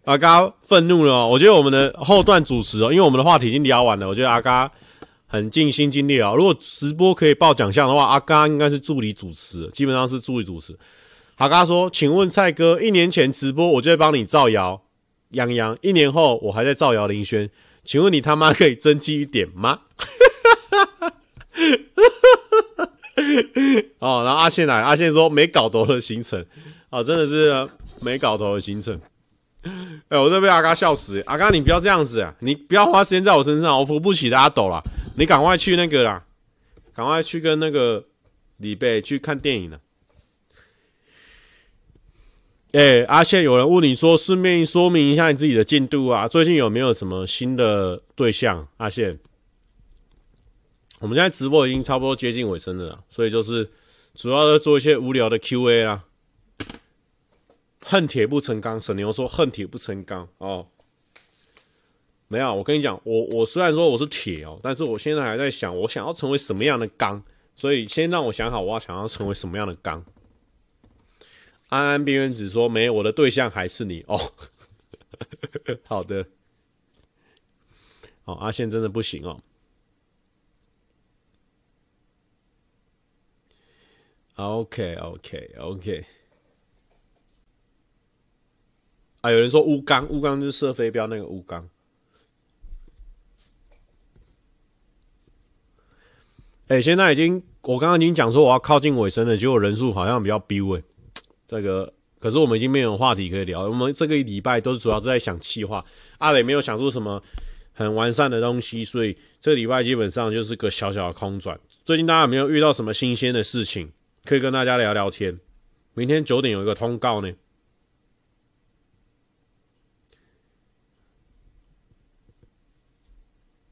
[SPEAKER 1] 阿嘎愤怒了。我觉得我们的后段主持哦，因为我们的话题已经聊完了，我觉得阿嘎很尽心尽力啊。如果直播可以报奖项的话，阿嘎应该是助理主持，基本上是助理主持。阿嘎说：“请问蔡哥，一年前直播我就会帮你造谣，泱泱，一年后我还在造谣林轩。”请问你他妈可以争气一点吗？哦，然后阿宪来，阿宪说没搞头的行程，哦，真的是没搞头的行程。哎，我都被阿嘎笑死！阿嘎，你不要这样子啊！你不要花时间在我身上，我扶不起的阿斗啦。你赶快去那个啦，赶快去跟那个李贝去看电影了。哎、阿宪，有人问你说，顺便说明一下你自己的进度啊，最近有没有什么新的对象？阿宪，我们现在直播已经差不多接近尾声了，所以就是主要在做一些无聊的 Q&A 啦。恨铁不成钢，沈牛说恨铁不成钢哦。没有，我跟你讲，我我虽然说我是铁哦，但是我现在还在想，我想要成为什么样的钢，所以先让我想好，我要想要成为什么样的钢。安安边缘只说没，我的对象还是你哦。好的，哦，阿宪真的不行哦。OK OK OK。啊，有人说乌钢，乌钢就是射飞镖那个乌钢。哎、欸，现在已经，我刚刚已经讲说我要靠近尾声了，结果人数好像比较逼位。这个可是我们已经没有话题可以聊，我们这个礼拜都是主要是在想企划，阿磊没有想出什么很完善的东西，所以这个礼拜基本上就是个小小的空转。最近大家有没有遇到什么新鲜的事情可以跟大家聊聊天？明天九点有一个通告呢。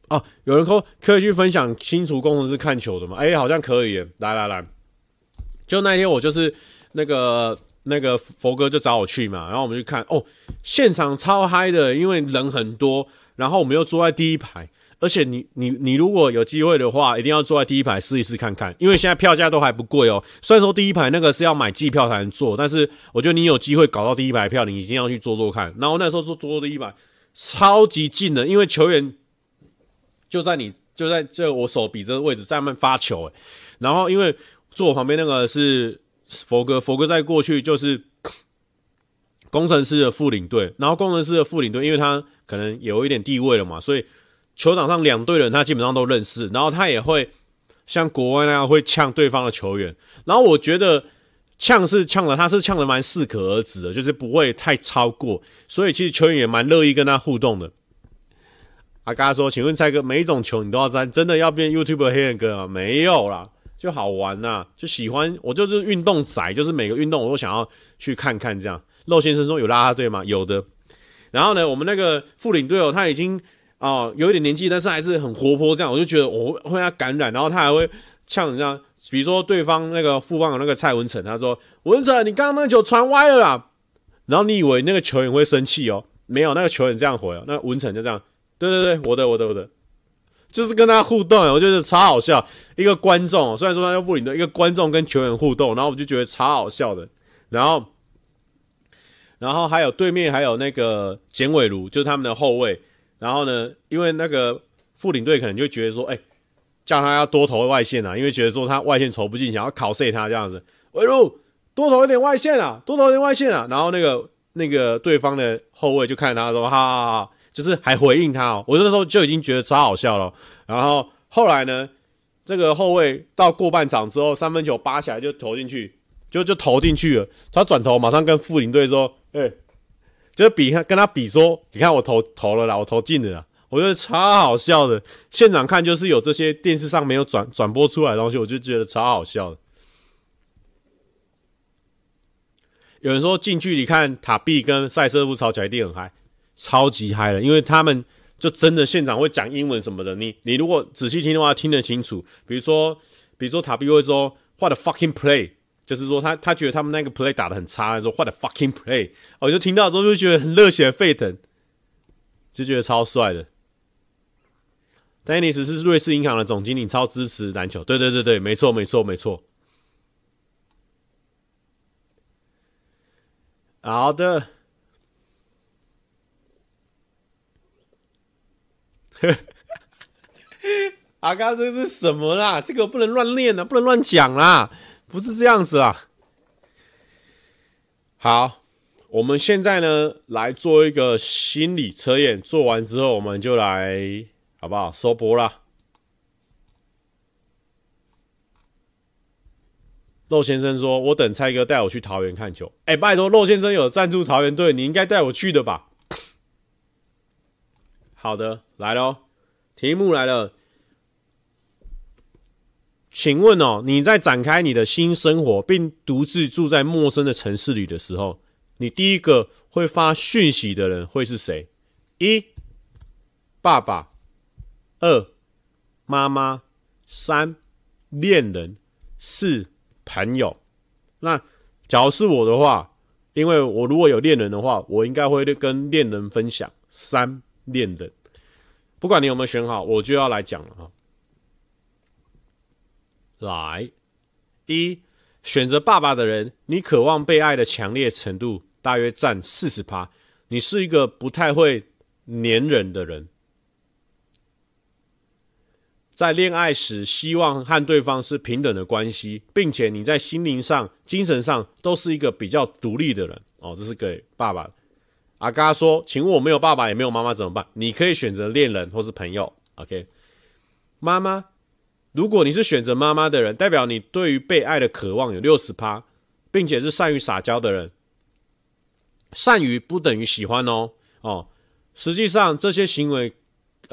[SPEAKER 1] 哦，有人说可以去分享清楚工程师看球的吗？哎，好像可以耶。来来来，就那天我就是。那个那个佛哥就找我去嘛，然后我们去看哦，现场超嗨的，因为人很多，然后我们又坐在第一排，而且你你你如果有机会的话，一定要坐在第一排试一试看看，因为现在票价都还不贵哦。虽然说第一排那个是要买季票才能坐，但是我觉得你有机会搞到第一排票，你一定要去坐坐看。然后那时候坐坐第一排，超级近的，因为球员就在你就在这我手比这个位置在那边发球，哎，然后因为坐我旁边那个是。佛哥，佛哥在过去就是工程师的副领队，然后工程师的副领队，因为他可能有一点地位了嘛，所以球场上两队人他基本上都认识，然后他也会像国外那样会呛对方的球员，然后我觉得呛是呛了，他是呛的蛮适可而止的，就是不会太超过，所以其实球员也蛮乐意跟他互动的。阿嘎说：“请问蔡哥，每一种球你都要沾，真的要变 YouTube 的黑人哥吗？没有啦。”就好玩呐、就喜欢我就是运动宅，就是每个运动我都想要去看看这样。肉先生说有拉拉队吗？有的。然后呢，我们那个副领队哦，他已经哦、有一点年纪，但是还是很活泼这样。我就觉得我会会他感染，然后他还会像这样，比如说对方那个副帮的那个蔡文成，他说文成你刚刚那个球传歪了啦。然后你以为那个球员会生气哦？没有，那个球员这样回哦，那文成就这样，对对对，我的我的我的。就是跟他互动，我觉得超好笑。一个观众，虽然说他叫布林的，一个观众跟球员互动，然后我就觉得超好笑的。然后，然后还有对面还有那个简伟儒，就是他们的后卫。然后呢，因为那个副领队可能就觉得说，哎、叫他要多投外线啊，因为觉得说他外线投不进，想要考碎他这样子。伟儒多投一点外线啊，多投一点外线啊。然后那个那个对方的后卫就看他说，哈哈哈。就是还回应他哦，我那时候就已经觉得超好笑了。然后后来呢，这个后卫到过半场之后，三分球扒起来就投进去，就就投进去了。他转头马上跟副领队说：“哎、就是比他跟他比说，你看我投投了啦，我投进了啦。”我觉得超好笑的。现场看就是有这些电视上没有转转播出来的东西，我就觉得超好笑的。有人说近距离看塔碧跟赛瑟夫吵起来一定很嗨，超级嗨的，因为他们就真的现场会讲英文什么的。你你如果仔细听的话，听得清楚。比如说，比如说塔比会说 What a fucking play，就是说他他觉得他们那个 play 打的很差，说 What a fucking play，我就听到之后就觉得很热血沸腾，就觉得超帅的。Dennis 是瑞士银行的总经理，超支持篮球。对对对对，没错没错没错。好的，阿嘎，这是什么啦？这个不能乱练啊，不能乱讲啦，不是这样子啦。好，我们现在呢来做一个心理测验，做完之后我们就来，好不好？收播啦。肉先生说：“我等蔡哥带我去桃园看球。”哎，拜托，肉先生有赞助桃园队，你应该带我去的吧？好的，来喽，题目来了，请问哦，你在展开你的新生活，并独自住在陌生的城市里的时候，你第一个会发讯息的人会是谁？一、爸爸；二、妈妈；三、恋人；四。朋友，那假如是我的话，因为我如果有恋人的话，我应该会跟恋人分享。三恋的，不管你有没有选好，我就要来讲了哈。来，一选择爸爸的人，你渴望被爱的强烈程度大约占四十趴，你是一个不太会黏人的人。在恋爱时，希望和对方是平等的关系，并且你在心灵上、精神上都是一个比较独立的人哦。这是给爸爸。阿嘎说：“请问我没有爸爸也没有妈妈怎么办？”你可以选择恋人或是朋友。OK，妈妈，如果你是选择妈妈的人，代表你对于被爱的渴望有六十趴，并且是善于撒娇的人。善于不等于喜欢哦哦，实际上这些行为。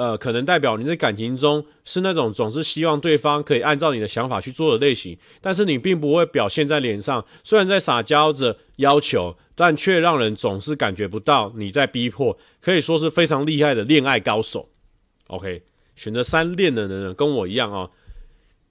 [SPEAKER 1] 呃，可能代表你在感情中是那种总是希望对方可以按照你的想法去做的类型，但是你并不会表现在脸上。虽然在撒娇着要求，但却让人总是感觉不到你在逼迫，可以说是非常厉害的恋爱高手。OK，选择三恋的人跟我一样哦，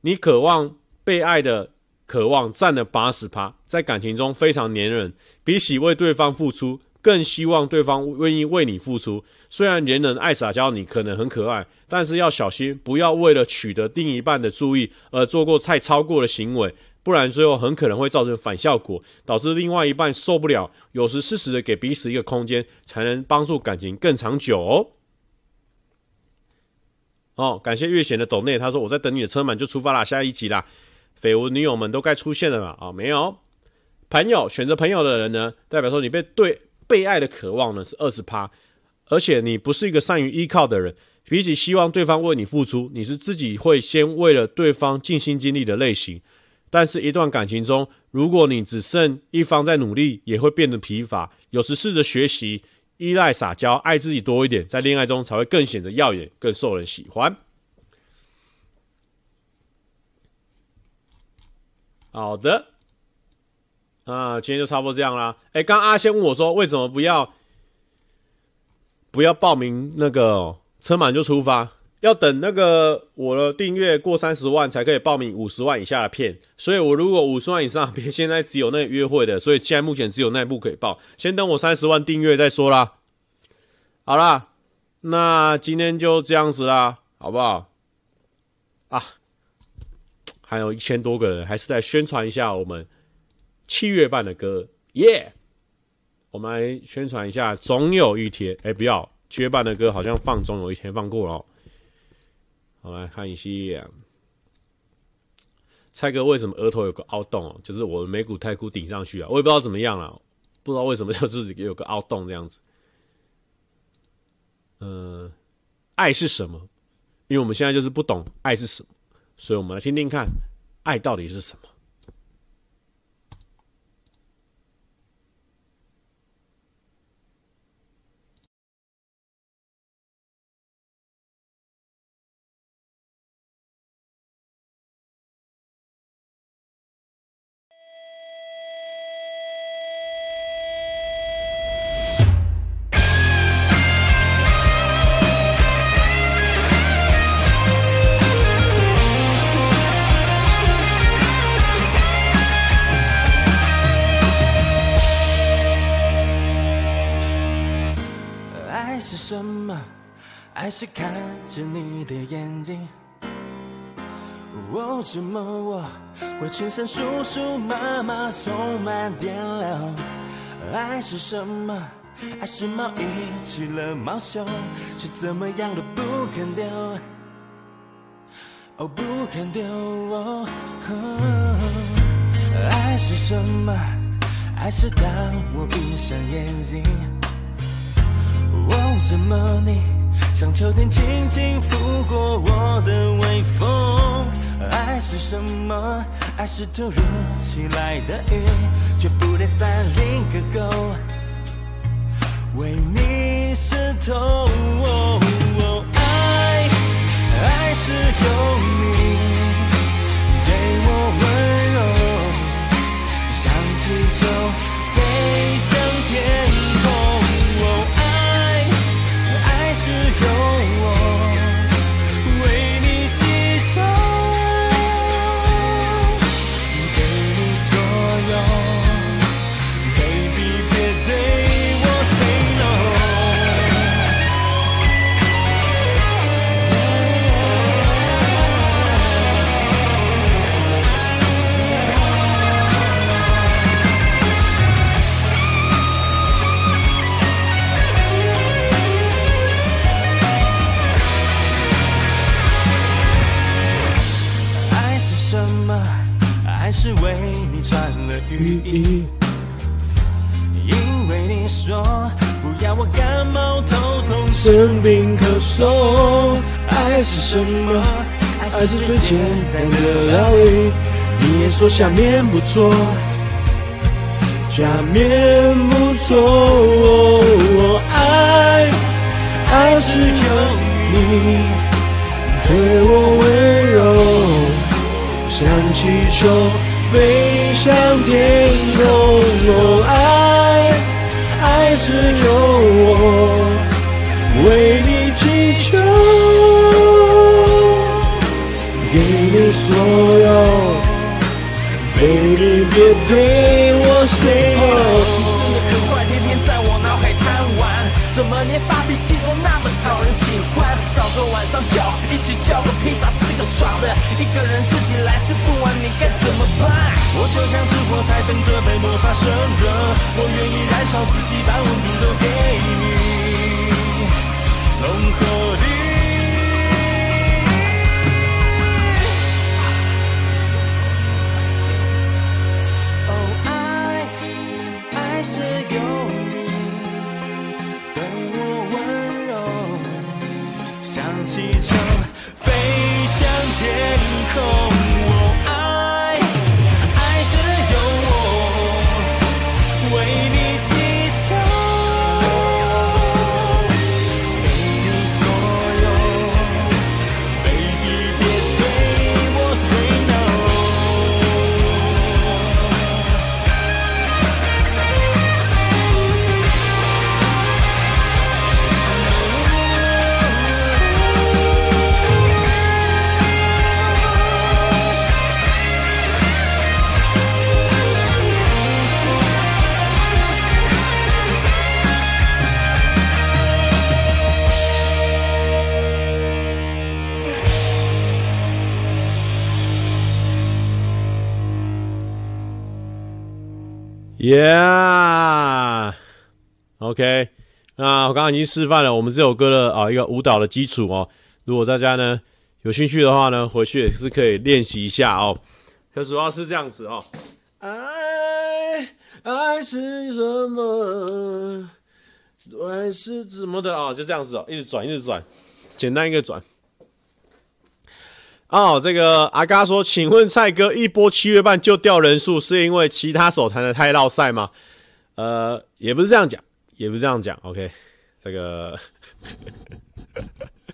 [SPEAKER 1] 你渴望被爱的渴望占了八十趴，在感情中非常黏人，比起为对方付出，更希望对方愿意为你付出。虽然黏人爱撒娇，你可能很可爱，但是要小心，不要为了取得另一半的注意而做过太超过的行为，不然最后很可能会造成反效果，导致另外一半受不了。有时适时的给彼此一个空间，才能帮助感情更长久哦。感谢月贤的抖内，他说我在等你的车满就出发啦，下一集啦，绯闻女友们都该出现了吧？啊、没有，朋友选择朋友的人呢，代表说你被对被爱的渴望呢是二十趴。而且你不是一个善于依靠的人，比起希望对方为你付出，你是自己会先为了对方尽心尽力的类型。但是，一段感情中，如果你只剩一方在努力，也会变得疲乏。有时试着学习依赖撒娇，爱自己多一点，在恋爱中才会更显得耀眼，更受人喜欢。好的，啊，今天就差不多这样啦。哎，刚阿仙问我说，为什么不要？不要报名那个车满就出发，要等那个我的订阅过三十万才可以报名五十万以下的片。所以我如果五十万以上，别现在只有那个约会的，所以现在目前只有那一部可以报。先等我三十万订阅再说啦。好啦，那今天就这样子啦，好不好？啊，还有一千多个人，还是在宣传一下我们七月半的歌，耶、我们来宣传一下，总有一天，哎、不要，绝版的歌好像放总有一天放过了、喔。我们来看一下，蔡哥为什么额头有个凹洞哦、就是我的眉骨太酷顶上去啊，我也不知道怎么样了，不知道为什么就自己有个凹洞这样子。嗯、爱是什么？因为我们现在就是不懂爱是什么，所以我们来听听看，爱到底是什
[SPEAKER 2] 么。全身叔叔妈妈充满电流？爱是什么？爱是毛衣起了毛球，却怎么样都不肯丢。哦，不肯丢。哦，爱是什么？爱是当我闭上眼睛。哦，怎么你像秋天轻轻拂过我的微风？爱是什么？爱是突如其来的雨，却不带伞另一个勾，为你湿透。爱，爱是有你对我温柔，像气球
[SPEAKER 1] 下面不错，下面
[SPEAKER 2] 在，等着被抹杀生热。我愿意燃烧自己，把温度都给你，浓厚
[SPEAKER 1] OK，那我刚刚已经示范了我们这首歌的啊一个舞蹈的基础哦。如果大家呢有兴趣的话呢，回去也是可以练习一下哦。可主要是这样子哦，爱爱是什么？爱是什么的啊、哦？就这样子哦，一直转，一直转，简单一个转。哦，这个阿嘎说，请问蔡哥一波七月半就掉人数，是因为其他手弹的太绕赛吗？呃，也不是这样讲，也不是这样讲。OK，这个，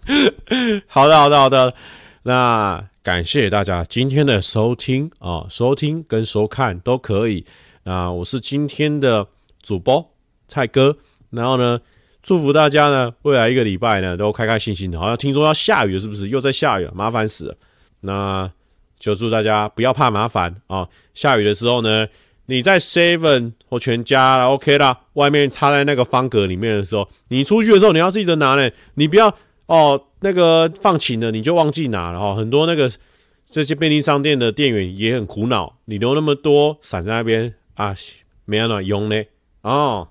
[SPEAKER 1] 好的，好的，好的。那感谢大家今天的收听啊、收听跟收看都可以。那我是今天的主播蔡哥，然后呢，祝福大家呢未来一个礼拜呢都开开心心的。好像听说要下雨，是不是？又在下雨了，麻烦死了。那就祝大家不要怕麻烦啊、下雨的时候呢，你在 Seven 或全家啦 OK 啦，外面插在那个方格里面的时候，你出去的时候你要记得拿呢。你不要哦，那个放晴了你就忘记拿了哈。很多那个这些便利商店的店员也很苦恼，你留那么多伞在那边啊，没办法用呢。哦，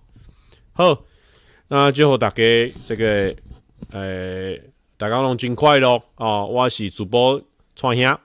[SPEAKER 1] 好，那最后大家这个呃，大家拢真快乐哦。我是主播创兄。